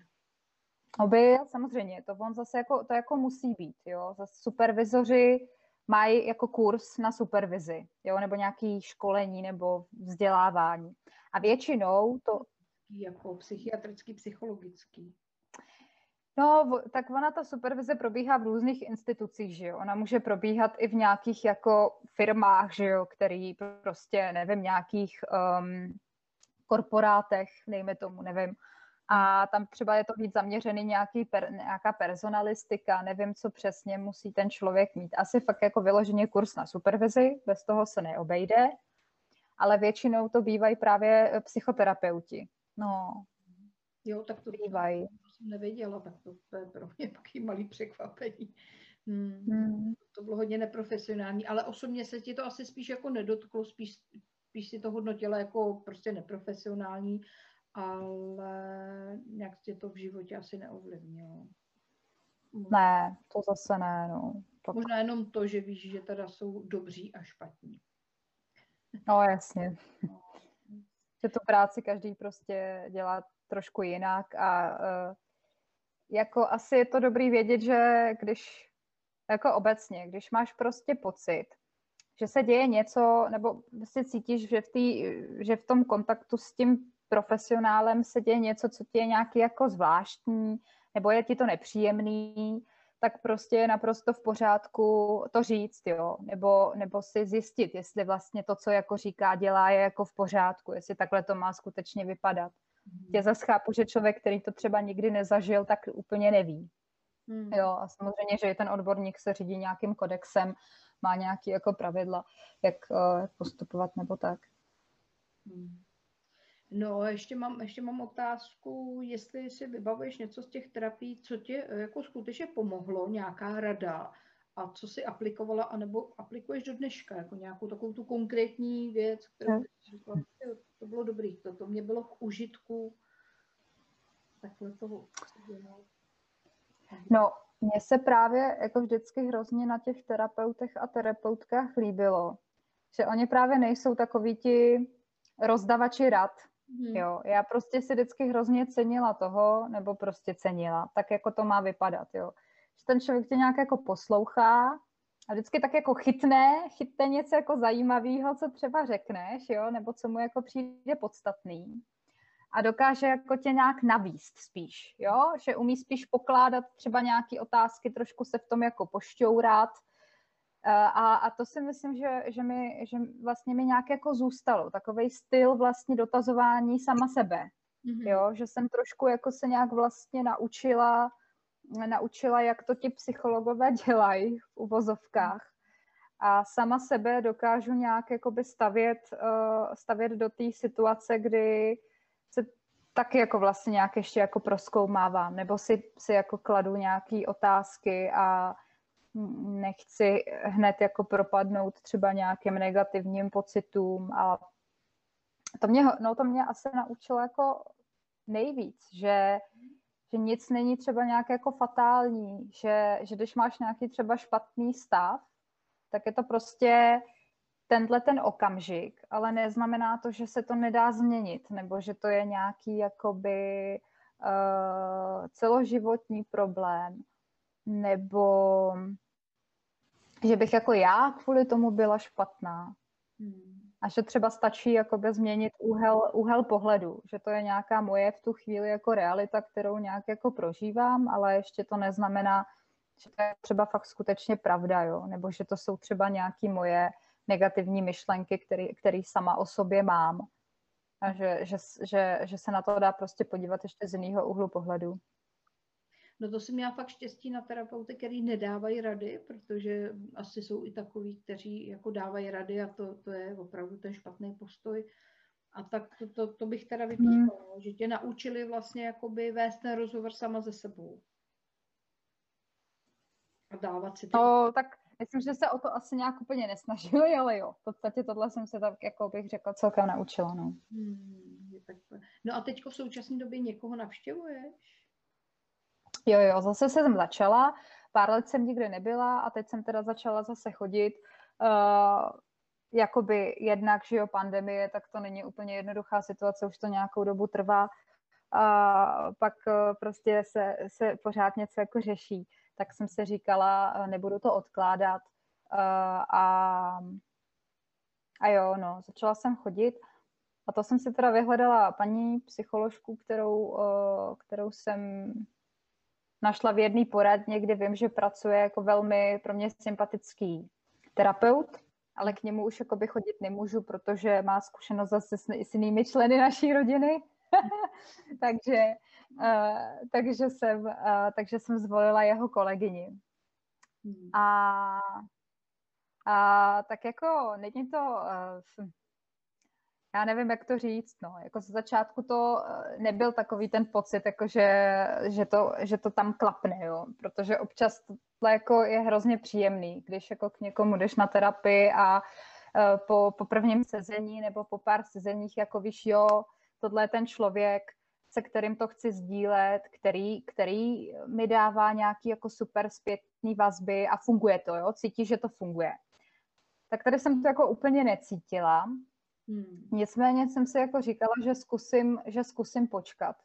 No byl, samozřejmě, to on zase jako, to jako musí být, jo. Zase supervizoři mají jako kurz na supervizi, jo, nebo nějaký školení nebo vzdělávání. A většinou to... Jako psychiatrický, psychologický. No, tak ona ta supervize probíhá v různých institucích, že jo. Ona může probíhat i v nějakých jako firmách, že jo, který prostě, nevím, nějakých um, korporátech, dejme tomu, nevím, a tam třeba je to víc zaměřený nějaký per, nějaká personalistika, nevím, co přesně musí ten člověk mít. Asi fakt jako vyloženě kurz na supervizi, bez toho se neobejde, ale většinou to bývají právě eh, psychoterapeuti. No, Jo, tak to bývají. jsem nevěděla, tak to, to je pro mě taky malý překvapení. Hmm. Hmm. To bylo hodně neprofesionální, ale osobně se ti to asi spíš jako nedotklo, spíš, spíš si to hodnotila jako prostě neprofesionální ale nějak tě to v životě asi neovlivnilo. Ne, to zase ne, no. Tak... Možná jenom to, že víš, že teda jsou dobří a špatní. No jasně. No. Že tu práci každý prostě dělá trošku jinak a uh, jako asi je to dobrý vědět, že když jako obecně, když máš prostě pocit, že se děje něco, nebo prostě cítíš, že v, tý, že v tom kontaktu s tím profesionálem se děje něco, co ti je nějaký jako zvláštní, nebo je ti to nepříjemný, tak prostě je naprosto v pořádku to říct, jo, nebo, nebo si zjistit, jestli vlastně to, co jako říká, dělá, je jako v pořádku, jestli takhle to má skutečně vypadat. Mm. Já zase chápu, že člověk, který to třeba nikdy nezažil, tak úplně neví. Mm. Jo, a samozřejmě, že ten odborník se řídí nějakým kodexem, má nějaké jako pravidla, jak uh, postupovat nebo tak. Mm. No, ještě mám, ještě mám otázku, jestli si vybavuješ něco z těch terapií, co ti eh, jako skutečně pomohlo, nějaká rada a co si aplikovala, anebo aplikuješ do dneška, jako nějakou takovou tu konkrétní věc, kterou jsi řekla, to bylo dobrý, to, to mě bylo k užitku, takhle toho No, mně se právě jako vždycky hrozně na těch terapeutech a terapeutkách líbilo, že oni právě nejsou takoví ti rozdavači rad, Hmm. Jo, já prostě si vždycky hrozně cenila toho, nebo prostě cenila, tak jako to má vypadat, jo. Že ten člověk tě nějak jako poslouchá a vždycky tak jako chytne, chytne něco jako zajímavého, co třeba řekneš, jo, nebo co mu jako přijde podstatný. a dokáže jako tě nějak navíst spíš, jo? Že umí spíš pokládat třeba nějaké otázky, trošku se v tom jako pošťourat. Eh, a, a to si myslím, že, že, mi, že vlastně mi nějak jako zůstalo. Takový styl vlastně dotazování sama sebe. Mm-hmm. Jo? Že jsem trošku jako se nějak vlastně naučila, naučila, jak to ti psychologové <laughs> dělají v uvozovkách a sama sebe dokážu nějak jakoby stavět, uh, stavět do té situace, kdy se taky jako vlastně nějak ještě jako proskoumávám, nebo si, si jako kladu nějaké otázky a nechci hned jako propadnout třeba nějakým negativním pocitům a to mě, no to mě asi naučilo jako nejvíc, že, že nic není třeba nějak jako fatální, že, že když máš nějaký třeba špatný stav, tak je to prostě tenhle ten okamžik, ale neznamená to, že se to nedá změnit, nebo že to je nějaký jakoby uh, celoživotní problém, nebo že bych jako já kvůli tomu byla špatná. Hmm. A že třeba stačí jakoby změnit úhel, úhel pohledu, že to je nějaká moje v tu chvíli jako realita, kterou nějak jako prožívám, ale ještě to neznamená, že to je třeba fakt skutečně pravda, jo? nebo že to jsou třeba nějaké moje negativní myšlenky, které sama o sobě mám. A že, že, že, že se na to dá prostě podívat ještě z jiného úhlu pohledu. No to jsem měla fakt štěstí na terapeuty, který nedávají rady, protože asi jsou i takový, kteří jako dávají rady a to, to je opravdu ten špatný postoj. A tak to, to, to bych teda vypíchla, hmm. že tě naučili vlastně jakoby vést ten rozhovor sama ze sebou a dávat si ty... No, tak myslím, že se o to asi nějak úplně nesnažili, ale jo, v podstatě tohle jsem se tak, jako bych řekla, celkem naučila, no. Hmm, no a teďko v současné době někoho navštěvuješ? Jo, jo, zase jsem začala, pár let jsem nikdy nebyla a teď jsem teda začala zase chodit. Uh, jakoby jednak, že jo, pandemie, tak to není úplně jednoduchá situace, už to nějakou dobu trvá. A pak uh, prostě se, se pořád něco jako řeší tak jsem se říkala, eh, nebudu to odkládat. Eh, a, a jo, no, začala jsem chodit. A to jsem si teda vyhledala paní psycholožku, kterou, eh, kterou jsem našla v jedné poradně, kde vím, že pracuje jako velmi pro mě sympatický terapeut, ale k němu už jakoby chodit nemůžu, protože má zkušenost zase s, s jinými členy naší rodiny. <laughs> takže, uh, takže, jsem, uh, takže jsem zvolila jeho kolegyni. Hmm. A, a tak jako není to, uh, já nevím, jak to říct, no, jako ze začátku to nebyl takový ten pocit, jako že, že, to, že to tam klapne, jo, protože občas to jako je hrozně příjemný, když jako k někomu jdeš na terapii a po, po prvním sezení nebo po pár sezeních jako víš, jo, tohle je ten člověk, se kterým to chci sdílet, který, který mi dává nějaký jako super zpětný vazby a funguje to, jo, cítí, že to funguje. Tak tady jsem to jako úplně necítila. Hmm. Nicméně jsem si jako říkala, že zkusím, že zkusím počkat.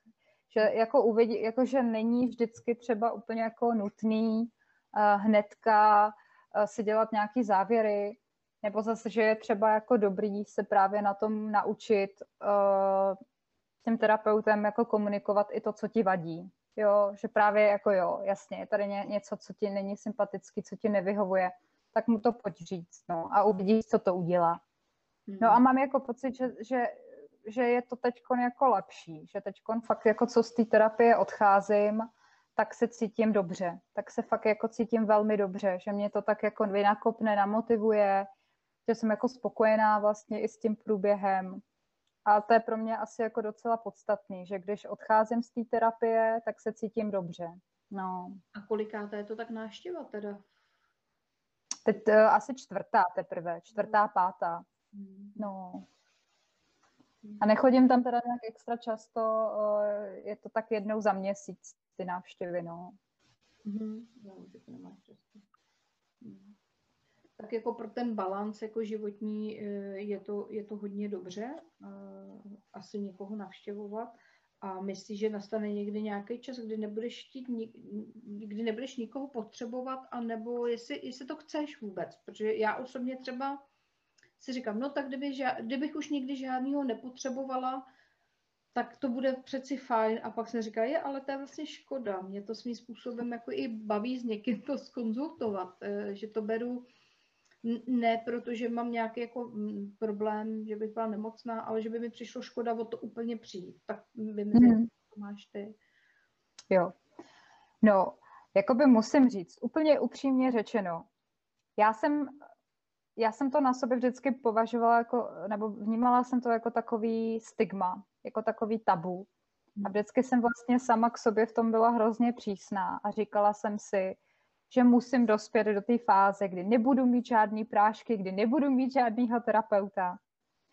Že jako uvidí, jako že není vždycky třeba úplně jako nutný uh, hnedka uh, si dělat nějaký závěry, nebo zase, že je třeba jako dobrý se právě na tom naučit uh, s tím terapeutem jako komunikovat i to, co ti vadí. Jo, že právě jako jo, jasně, je tady ně, něco, co ti není sympatický, co ti nevyhovuje, tak mu to pojď říct, no, a uvidíš, co to udělá. Hmm. No a mám jako pocit, že, že, že je to teď jako lepší, že teď fakt jako co z té terapie odcházím, tak se cítím dobře, tak se fakt jako cítím velmi dobře, že mě to tak jako vynakopne, namotivuje, že jsem jako spokojená vlastně i s tím průběhem. A to je pro mě asi jako docela podstatný, že když odcházím z té terapie, tak se cítím dobře. No. A kolikáta je to tak náštěva teda? Teď uh, asi čtvrtá teprve, čtvrtá, pátá. Hmm. No. A nechodím tam teda nějak extra často, uh, je to tak jednou za měsíc ty návštěvy, no. Mm-hmm. No. Mm tak jako pro ten balans jako životní eh, je to, je to hodně dobře eh, asi někoho navštěvovat a myslíš, že nastane někdy nějaký čas, kdy nebudeš chtít, kdy nebudeš nikoho potřebovat, anebo jestli, jestli to chceš vůbec, protože já osobně třeba si říkám, no tak kdyby, kdybych už nikdy žádného nepotřebovala, tak to bude přeci fajn. A pak se říká, je, ale to je vlastně škoda. Mě to svým způsobem jako i baví s někým to skonzultovat, eh, že to beru ne protože mám nějaký jako problém, že bych byla nemocná, ale že by mi přišlo škoda o to úplně přijít. Tak by mi hmm. to máš ty. Jo. No, jakoby musím říct, úplně upřímně řečeno, já jsem, já jsem to na sobě vždycky považovala jako, nebo vnímala jsem to jako takový stigma, jako takový tabu. A vždycky jsem vlastně sama k sobě v tom byla hrozně přísná a říkala jsem si, že musím dospět do té fáze, kdy nebudu mít žádný prášky, kdy nebudu mít žádného terapeuta.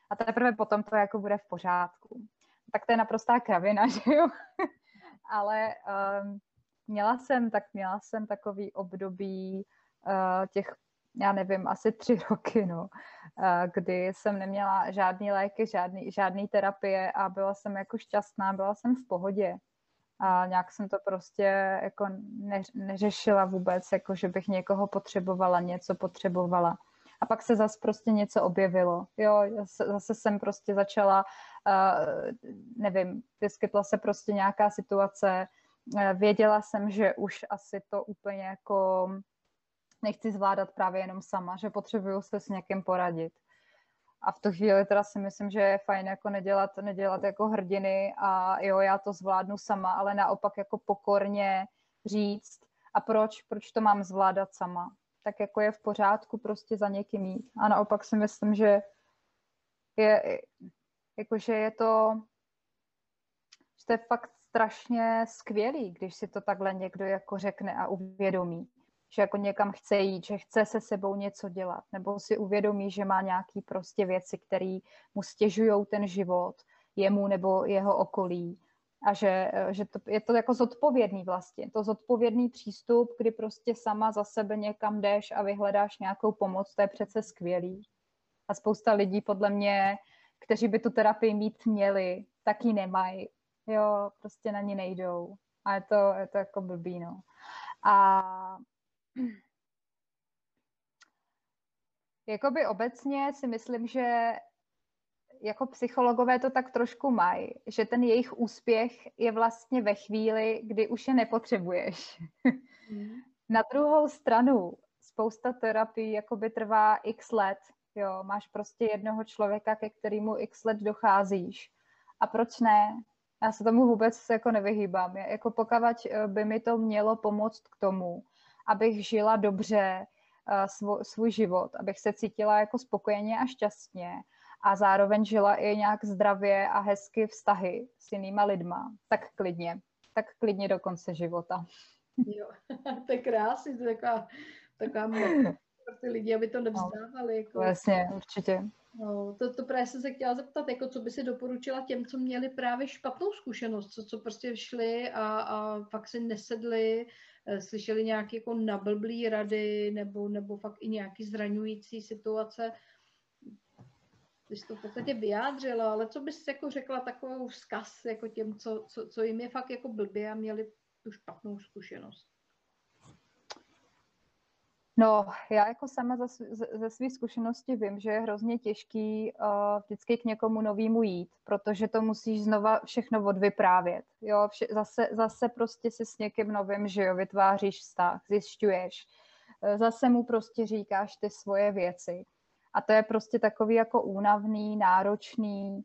A teprve potom to jako bude v pořádku. Tak to je naprostá kravina, <laughs> že jo? Ale um, měla jsem, tak měla jsem takový období uh, těch, já nevím, asi tři <laughs> roky, no, kdy jsem neměla žádný léky, žádný, žádný terapie a byla jsem jako šťastná, byla jsem v pohodě a nějak jsem to prostě jako neřešila vůbec, jako že bych někoho potřebovala, něco potřebovala. A pak se zase prostě něco objevilo. Jo, zase jsem prostě začala, nevím, vyskytla se prostě nějaká situace, věděla jsem, že už asi to úplně jako nechci zvládat právě jenom sama, že potřebuju se s někým poradit. A v tu chvíli teda si myslím, že je fajn jako nedělat, nedělat jako hrdiny a jo, já to zvládnu sama, ale naopak jako pokorně říct a proč, proč to mám zvládat sama. Tak jako je v pořádku prostě za někým jít. A naopak si myslím, že je, jakože je to, že to je fakt strašně skvělý, když si to takhle někdo jako řekne a uvědomí že jako někam chce jít, že chce se sebou něco dělat, nebo si uvědomí, že má nějaký prostě věci, které mu stěžují ten život, jemu nebo jeho okolí a že, že to, je to jako zodpovědný vlastně. To zodpovědný přístup, kdy prostě sama za sebe někam jdeš a vyhledáš nějakou pomoc, to je přece skvělý. A spousta lidí podle mě, kteří by tu terapii mít měli, taky nemají. Jo, prostě na ní nejdou. A je to, je to jako blbý, no. A <clears throat> Jakoby obecně si myslím, že jako psychologové to tak trošku mají, že ten jejich úspěch je vlastně ve chvíli, kdy už je nepotřebuješ. Mm. Na druhou stranu, spousta terapií jakoby trvá x let. Jo, máš prostě jednoho člověka, ke kterému x let docházíš. A proč ne? Já se tomu vůbec jako nevyhýbám. Jako pokud eh, by mi to mělo pomoct k tomu, abych žila dobře uh, svůj, svůj život, abych se cítila jako spokojeně a šťastně a zároveň žila i nějak zdravě a hezky vztahy s jinýma lidma, tak klidně, tak klidně do konce života. Jo, <laughs> to je krásný, to je taková, taková pro ty lidi, aby to no, nevzdávali. Jako. Vlastně, určitě. No, to, to právě jsem se chtěla zeptat, jako co by si doporučila těm, co měli právě špatnou zkušenost, co, co prostě šli a, a fakt si nesedli Eh, slyšeli nějaké jako nablblý rady nebo, nebo fakt i nějaký zraňující situace. Ty jsi to v podstatě vyjádřila, ale co bys jako řekla takovou vzkaz jako těm, co, co, co jim je fakt jako blbě a měli tu špatnou zkušenost? No, já jako sama ze, ze své zkušenosti vím, že je hrozně těžký uh, vždycky k někomu novému jít, protože to musíš znova všechno odvyprávět. Jo, vše, zase, zase prostě si s někým novým, že jo, vytváříš vztah, zjišťuješ. Uh, zase mu prostě říkáš ty svoje věci. A to je prostě takový jako únavný, náročný,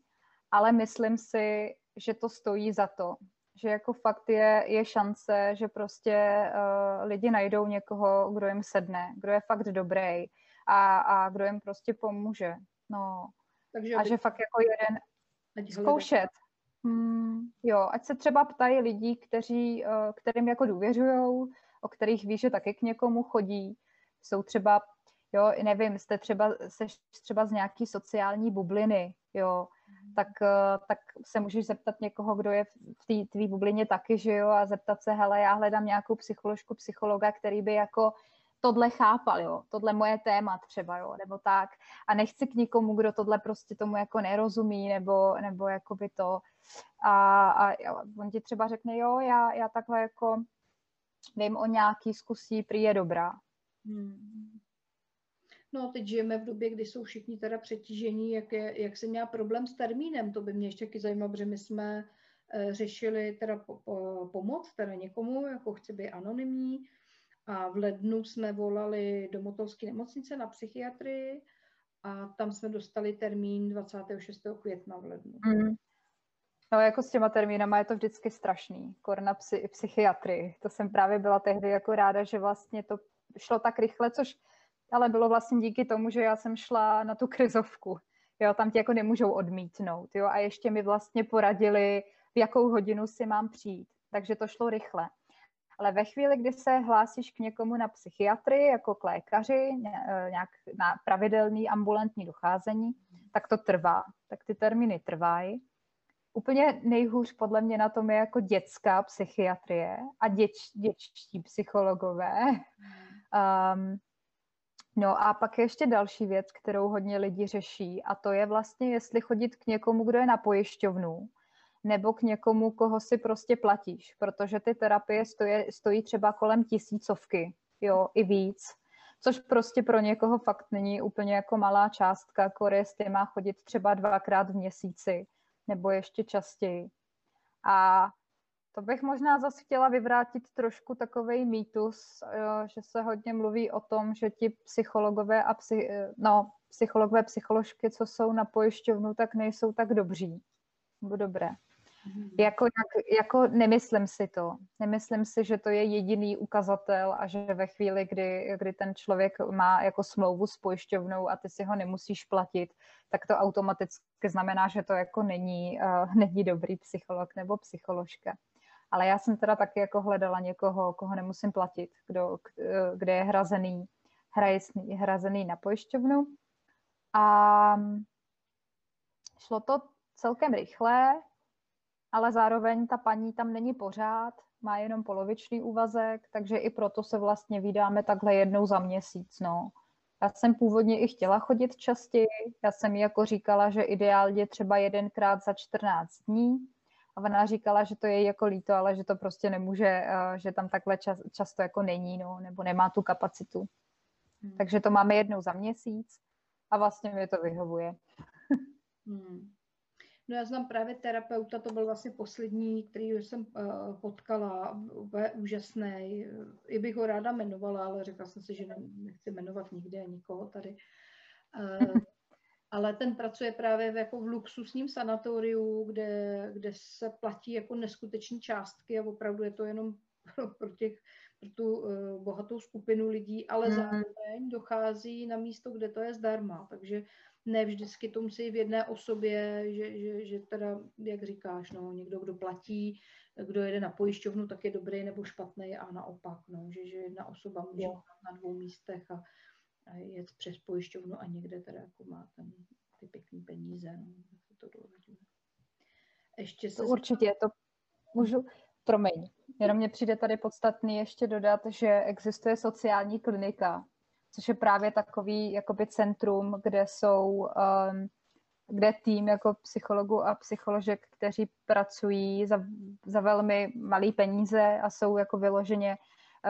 ale myslím si, že to stojí za to, že jako fakt je, je šance, že prostě uh, lidi najdou někoho, kdo jim sedne, kdo je fakt dobrý a, a kdo jim prostě pomůže. No. Takže a že fakt jako jeden zkoušet. Hmm, jo, ať se třeba ptají lidí, kteří, uh, kterým jako důvěřují, o kterých ví, že taky k někomu chodí. Jsou třeba, jo, nevím, jste třeba, seš třeba z nějaký sociální bubliny, jo, tak, eh, tak se můžeš zeptat někoho, kdo je v té tvý bublině taky, že jo, a zeptat se, hele, já hledám nějakou psycholožku, psychologa, který by jako tohle chápal, jo, tohle moje téma třeba, jo, nebo tak. A nechci k nikomu, kdo tohle prostě tomu jako nerozumí, nebo, nebo jako by to. A, a on ti třeba řekne, jo, já, já takhle jako vím o nějaký zkusí, prý je dobrá. Hmm. No, teď žijeme v době, kdy jsou všichni teda přetížení, jak, je, jak se měla problém s termínem, to by mě ještě taky zajímalo, protože my jsme e, řešili teda po, po, pomoc teda někomu, jako chci být anonymní, a v lednu jsme volali do Motolské nemocnice na psychiatrii a tam jsme dostali termín 26. května v lednu. Mm. No jako s těma termínama je to vždycky strašný, kor na psy, psychiatrii. To jsem právě byla tehdy jako ráda, že vlastně to šlo tak rychle, což ale bylo vlastně díky tomu, že já jsem šla na tu krizovku. Jo, tam tě jako nemůžou odmítnout. Jo, a ještě mi vlastně poradili, v jakou hodinu si mám přijít. Takže to šlo rychle. Ale ve chvíli, kdy se hlásíš k někomu na psychiatrii, jako k lékaři, e, nějak na pravidelný ambulantní docházení, tak to trvá. Tak ty termíny trvají. Úplně nejhůř podle mě na tom je jako dětská psychiatrie a děč, děčtí psychologové. Um, no a pak je ještě další věc, kterou hodně lidí řeší a to je vlastně, jestli chodit k někomu, kdo je na pojišťovnu, nebo k někomu, koho si prostě platíš, protože ty terapie stojí, stojí třeba kolem tisícovky, jo, i víc, což prostě pro někoho fakt není úplně jako malá částka, jako jestli má chodit třeba dvakrát v měsíci, nebo ještě častěji. A to bych možná zase chtěla vyvrátit trošku takový mýtus, eh, že se hodně mluví o tom, že ti psychologové a psy, eh, no, psychologové, psycholožky, co jsou na pojišťovnu, tak nejsou tak dobří. Nebo dobré. Mm. Jako, jak, jako nemyslím si to. Nemyslím si, že to je jediný ukazatel a že ve chvíli, kdy, kdy ten člověk má jako smlouvu s pojišťovnou a ty si ho nemusíš platit, tak to automaticky znamená, že to jako není, uh, <laughs> není dobrý psycholog nebo psycholožka. Ale já jsem teda taky jako hledala někoho, koho nemusím platit, kdo, kde je hrazený, hrajený, hrazený na pojišťovnu. A šlo to celkem rychle, ale zároveň ta paní tam není pořád, má jenom polovičný úvazek, takže i proto se vlastně vydáme takhle jednou za měsíc. No. Já jsem původně i chtěla chodit častěji, já jsem jako říkala, že ideálně třeba jedenkrát za 14 dní, a ona říkala, že to je jako líto, ale že to prostě nemůže, eh, že tam takhle čas, často jako není, no, nebo nemá tu kapacitu. Hmm. Takže to máme jednou za měsíc a vlastně mi to vyhovuje. <laughs> Hmm. No já znám právě terapeuta, to byl vlastně poslední, který jsem uh, potkala, úplně úžasný. I bych ho ráda jmenovala, ale řekla jsem si, že ne, nechci jmenovat nikde nikoho tady. Uh, <laughs> ale ten pracuje právě v, jako v luxusním sanatoriu, kde, kde se platí jako neskuteční částky a opravdu je to jenom <laughs> pro, pro, těch, pro tu uh, bohatou skupinu lidí, ale mm. zároveň dochází na místo, kde to je zdarma. Takže ne vždycky to musí v jedné osobě, že, že, že teda, jak říkáš, no, někdo, kdo platí, kdo jede na pojišťovnu, tak je dobrý nebo špatný a naopak, no, že, že jedna osoba může jo. na dvou místech a, a jet přes pojišťovnu a někde teda jako má ten, ty pěkné peníze, no, se to dolaďuje. Ještě se... To určitě, to můžu, promiň, jenom mě přijde tady podstatný ještě dodat, že existuje sociální klinika, což je právě takový jakoby centrum, kde jsou, um, kde tým jako psychologů a psycholožek, kteří pracují za, za velmi malý peníze a jsou jako vyloženě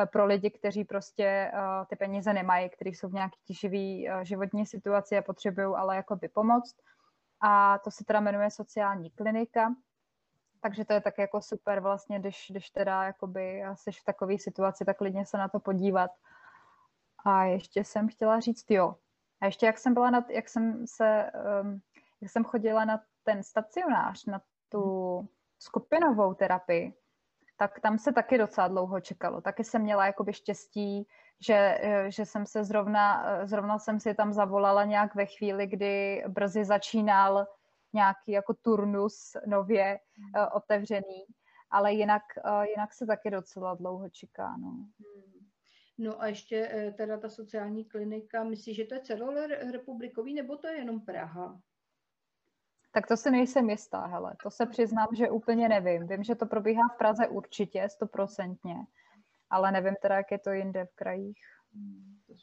pro lidi, kteří prostě uh, ty peníze nemají, kteří jsou v nějaké těživý uh, životní situaci a potřebují ale jakoby pomoct. A to se teda jmenuje sociální klinika. Takže to je tak jako super vlastně, když, když teda jakoby jsi v takové situaci, tak klidně se na to podívat. A ještě jsem chtěla říct, jo. A ještě jak jsem byla na, jak jsem se, um, jak jsem chodila na ten stacionář, na tu skupinovou terapii, tak tam se taky docela dlouho čekalo. Taky jsem měla jakoby štěstí, že, že jsem se zrovna, zrovna jsem si tam zavolala nějak ve chvíli, kdy brzy začínal nějaký jako turnus nově uh, otevřený, ale jinak, uh, jinak se taky docela dlouho čeká. No. Hmm. No a ještě eh, teda ta sociální klinika, myslíš, že to je celorepublikový nebo to je jenom Praha? Tak to si nejsem jistá, hele. To se přiznám, že úplně nevím. Vím, že to probíhá v Praze určitě, stoprocentně, ale nevím teda, jak je to jinde v krajích. To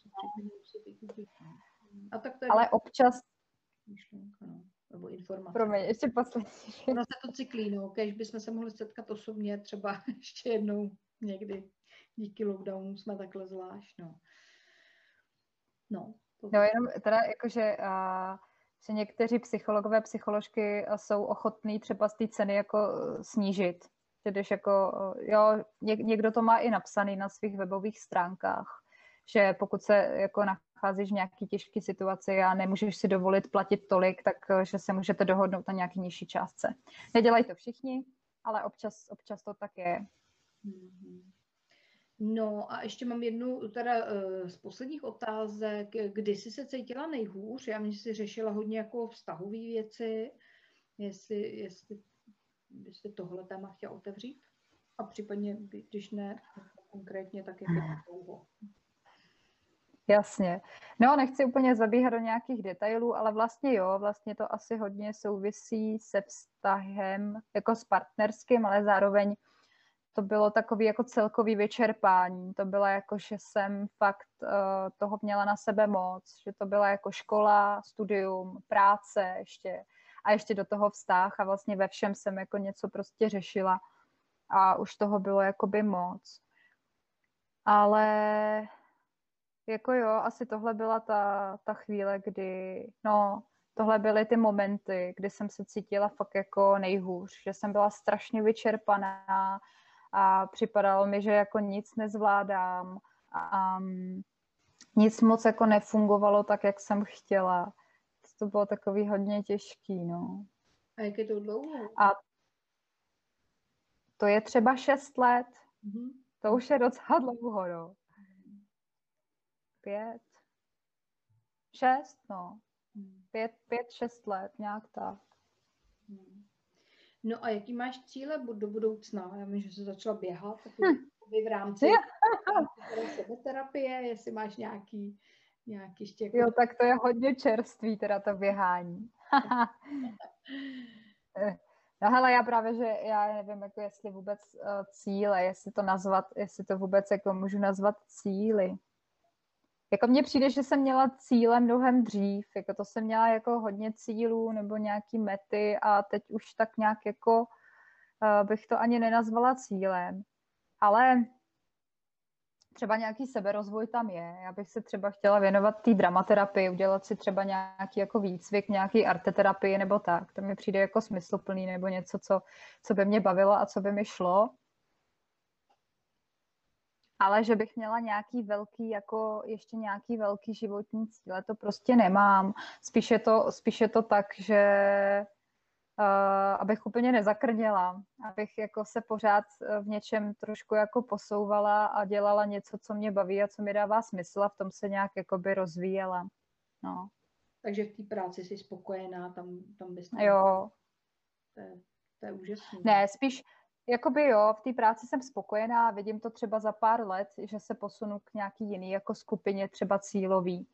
A tak to je ale občas... Myšlenka, no. Nebo informace. Promiň, ještě poslední. Ono se to cyklí, no. Kež bychom se mohli setkat osobně třeba <laughs> ještě jednou někdy díky lockdownu jsme takhle zvlášť, no. No, No jenom teda jakože uh, že někteří psychologové, psycholožky jsou ochotní třeba z té ceny jako snížit. Že když jako, jo, někdo to má i napsaný na svých webových stránkách, že pokud se jako nacházíš v nějaké těžké situaci a nemůžeš si dovolit platit tolik, tak že se můžete dohodnout na nějaký nižší částce. Nedělají to všichni, ale občas, občas to tak je. No a ještě mám jednu teda uh, z posledních otázek. Kdy jsi se cítila nejhůř? Já že jsi řešila hodně jako vztahové věci. Jestli, jestli byste tohle téma chtěla otevřít? A případně, když ne konkrétně, tak je to dlouho? Jasně. No, nechci úplně zabíhat do nějakých detailů, ale vlastně jo, vlastně to asi hodně souvisí se vztahem jako s partnerským, ale zároveň to bylo takový jako celkový vyčerpání. To bylo jako, že jsem fakt uh, toho měla na sebe moc, že to byla jako škola, studium, práce ještě a ještě do toho vztah a vlastně ve všem jsem jako něco prostě řešila a už toho bylo jakoby moc. Ale jako jo, asi tohle byla ta, ta chvíle, kdy, no, tohle byly ty momenty, kdy jsem se cítila fakt jako nejhůř, že jsem byla strašně vyčerpaná a připadalo mi, že jako nic nezvládám a um, nic moc jako nefungovalo tak, jak jsem chtěla. To bylo takový hodně těžký, no. A jak je to dlouho? A to je třeba šest let. Mm-hmm. To už je docela dlouho, no pět, šest, no. Hmm. Pět, pět, šest let, nějak tak. Hmm. No a jaký máš cíle do budoucna? Já vím, že jsi začala běhat, tak hm. v rámci sebeterapie, jestli máš nějaký, nějaký ještě... Jako... Jo, tak to je hodně čerstvý, teda to běhání. <laughs> No hele, já právě, že já nevím, jako jestli vůbec uh, cíle, jestli to nazvat, jestli to vůbec jako můžu nazvat cíly. Jako mně přijde, že jsem měla cíle mnohem dřív, jako to jsem měla jako hodně cílů nebo nějaký mety a teď už tak nějak jako uh, bych to ani nenazvala cílem, ale třeba nějaký seberozvoj tam je. Já bych se třeba chtěla věnovat té dramaterapii, udělat si třeba nějaký jako výcvik, nějaký arteterapii nebo tak. To mi přijde jako smysluplný nebo něco, co, co by mě bavilo a co by mi šlo ale že bych měla nějaký velký, jako ještě nějaký velký životní cíle, to prostě nemám. Spíš je to, spíš je to tak, že uh, abych úplně nezakrněla, abych jako se pořád eh, v něčem trošku jako posouvala a dělala něco, co mě baví a co mi dává smysl a v tom se nějak jakoby rozvíjela. No. Takže v té práci jsi spokojená, tam, tam bys... Jo. To je, to je úžasné. Ne, spíš, Jakoby jo, v té práci jsem spokojená, vidím to třeba za pár let, že se posunu k nějaký jiný jako skupině, třeba cílový.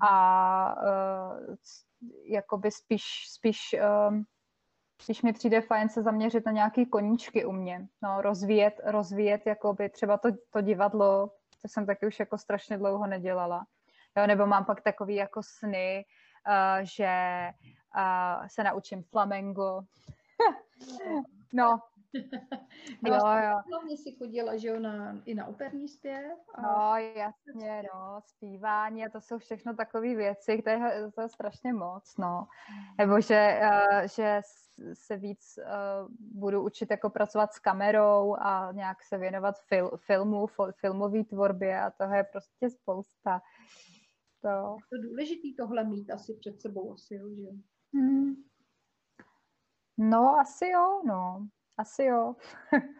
A uh, jakoby spíš, spíš, um, spíš mi přijde fajn se zaměřit na nějaký koníčky u mě. No, rozvíjet, rozvíjet jakoby třeba to, to divadlo, to jsem taky už jako strašně dlouho nedělala. Jo, nebo mám pak takový jako sny, uh, že uh, se naučím flamengo. <laughs> no, no, <laughs> jo. Hlavně si chodila, že jo, na, i na operní zpěv. A... No, jasně, <laughs> no, zpívání a to jsou všechno takové věci, které to je strašně moc, no. Nebo že, uh, že se víc uh, budu učit jako pracovat s kamerou a nějak se věnovat fil, filmu, filmové tvorbě a toho je prostě spousta. To... Je to důležitý tohle mít asi před sebou, asi jo, že hmm. No, asi jo, no. Asi jo. <laughs>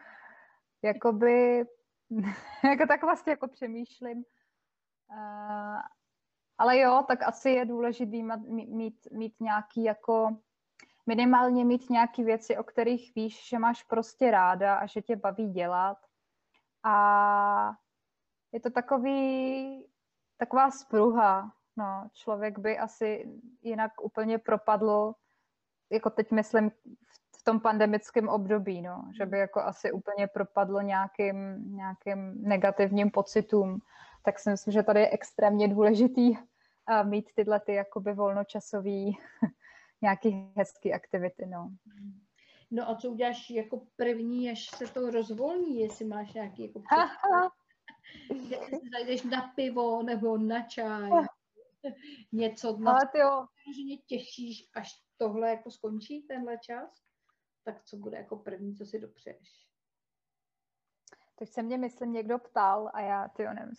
Jakoby, <laughs> jako tak vlastně jako přemýšlím. Uh, ale jo, tak asi je důležitý mít, mít, mít nějaký jako, minimálně mít nějaký věci, o kterých víš, že máš prostě ráda a že tě baví dělat. A je to takový, taková spruha. No, člověk by asi jinak úplně propadl, jako teď myslím v tom pandemickém období, no, že by jako asi úplně propadlo nějakým, nějakým negativním pocitům, tak si myslím, že tady je extrémně důležitý uh, mít tyhle ty jakoby volnočasový <laughs> nějaký hezký aktivity, no. No a co uděláš jako první, až se to rozvolní, jestli máš nějaký jako <laughs> Že zajdeš na pivo nebo na čaj? něco, na Ale ty jo. že mě těšíš, až tohle jako skončí, tenhle čas, tak co bude jako první, co si dopřeješ? Teď se mě, myslím, někdo ptal a já, ty nevím.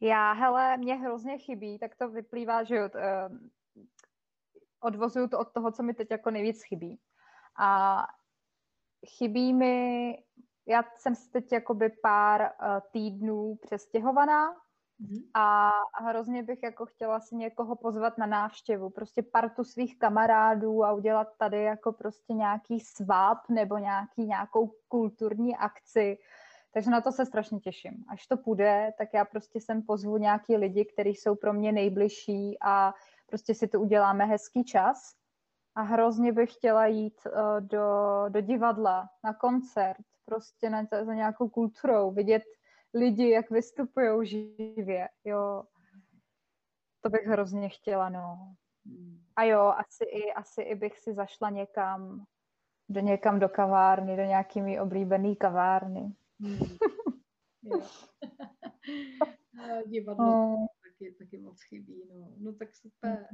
Já, hele, mě hrozně chybí, tak to vyplývá, že jo, eh, odvozuju to od toho, co mi teď jako nejvíc chybí. A chybí mi, já jsem si teď jakoby pár uh, týdnů přestěhovaná mm-hmm. a hrozně bych jako chtěla si někoho pozvat na návštěvu, prostě partu svých kamarádů a udělat tady jako prostě nějaký svap nebo nějaký, nějakou kulturní akci, takže na to se strašně těším. Až to půjde, tak já prostě sem pozvu nějaký lidi, kteří jsou pro mě nejbližší a prostě si tu uděláme hezký čas. A hrozně bych chtěla jít uh, do, do divadla, na koncert, prostě na, za nějakou kulturou, vidět lidi, jak vystupují živě, jo. To bych hrozně chtěla, no. A jo, asi i, asi i bych si zašla někam, do někam do kavárny, do nějaký mý oblíbený kavárny. Hmm. <laughs> Divadlo oh. taky, taky moc chybí. No, no tak super.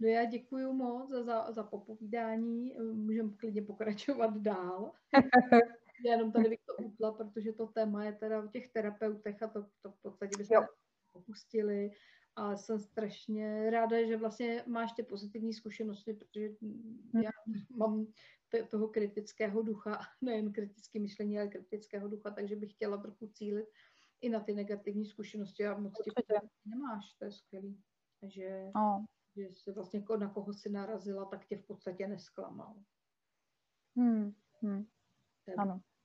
No já děkuji moc za, za, za popovídání. Můžeme klidně pokračovat dál. <laughs> já jenom tady bych to utla, protože to téma je teda o těch terapeutech a to, to v podstatě bychom opustili. A jsem strašně ráda, že vlastně máš ty pozitivní zkušenosti, protože já mám toho kritického ducha, <laughs> nejen kritické myšlení, ale kritického ducha, takže bych chtěla trochu cílit i na ty negativní zkušenosti a moc tě nemáš, to je skvělý. Že, oh. že se vlastně na koho si narazila, tak tě v podstatě nesklamal. Hmm. Hmm. Ano.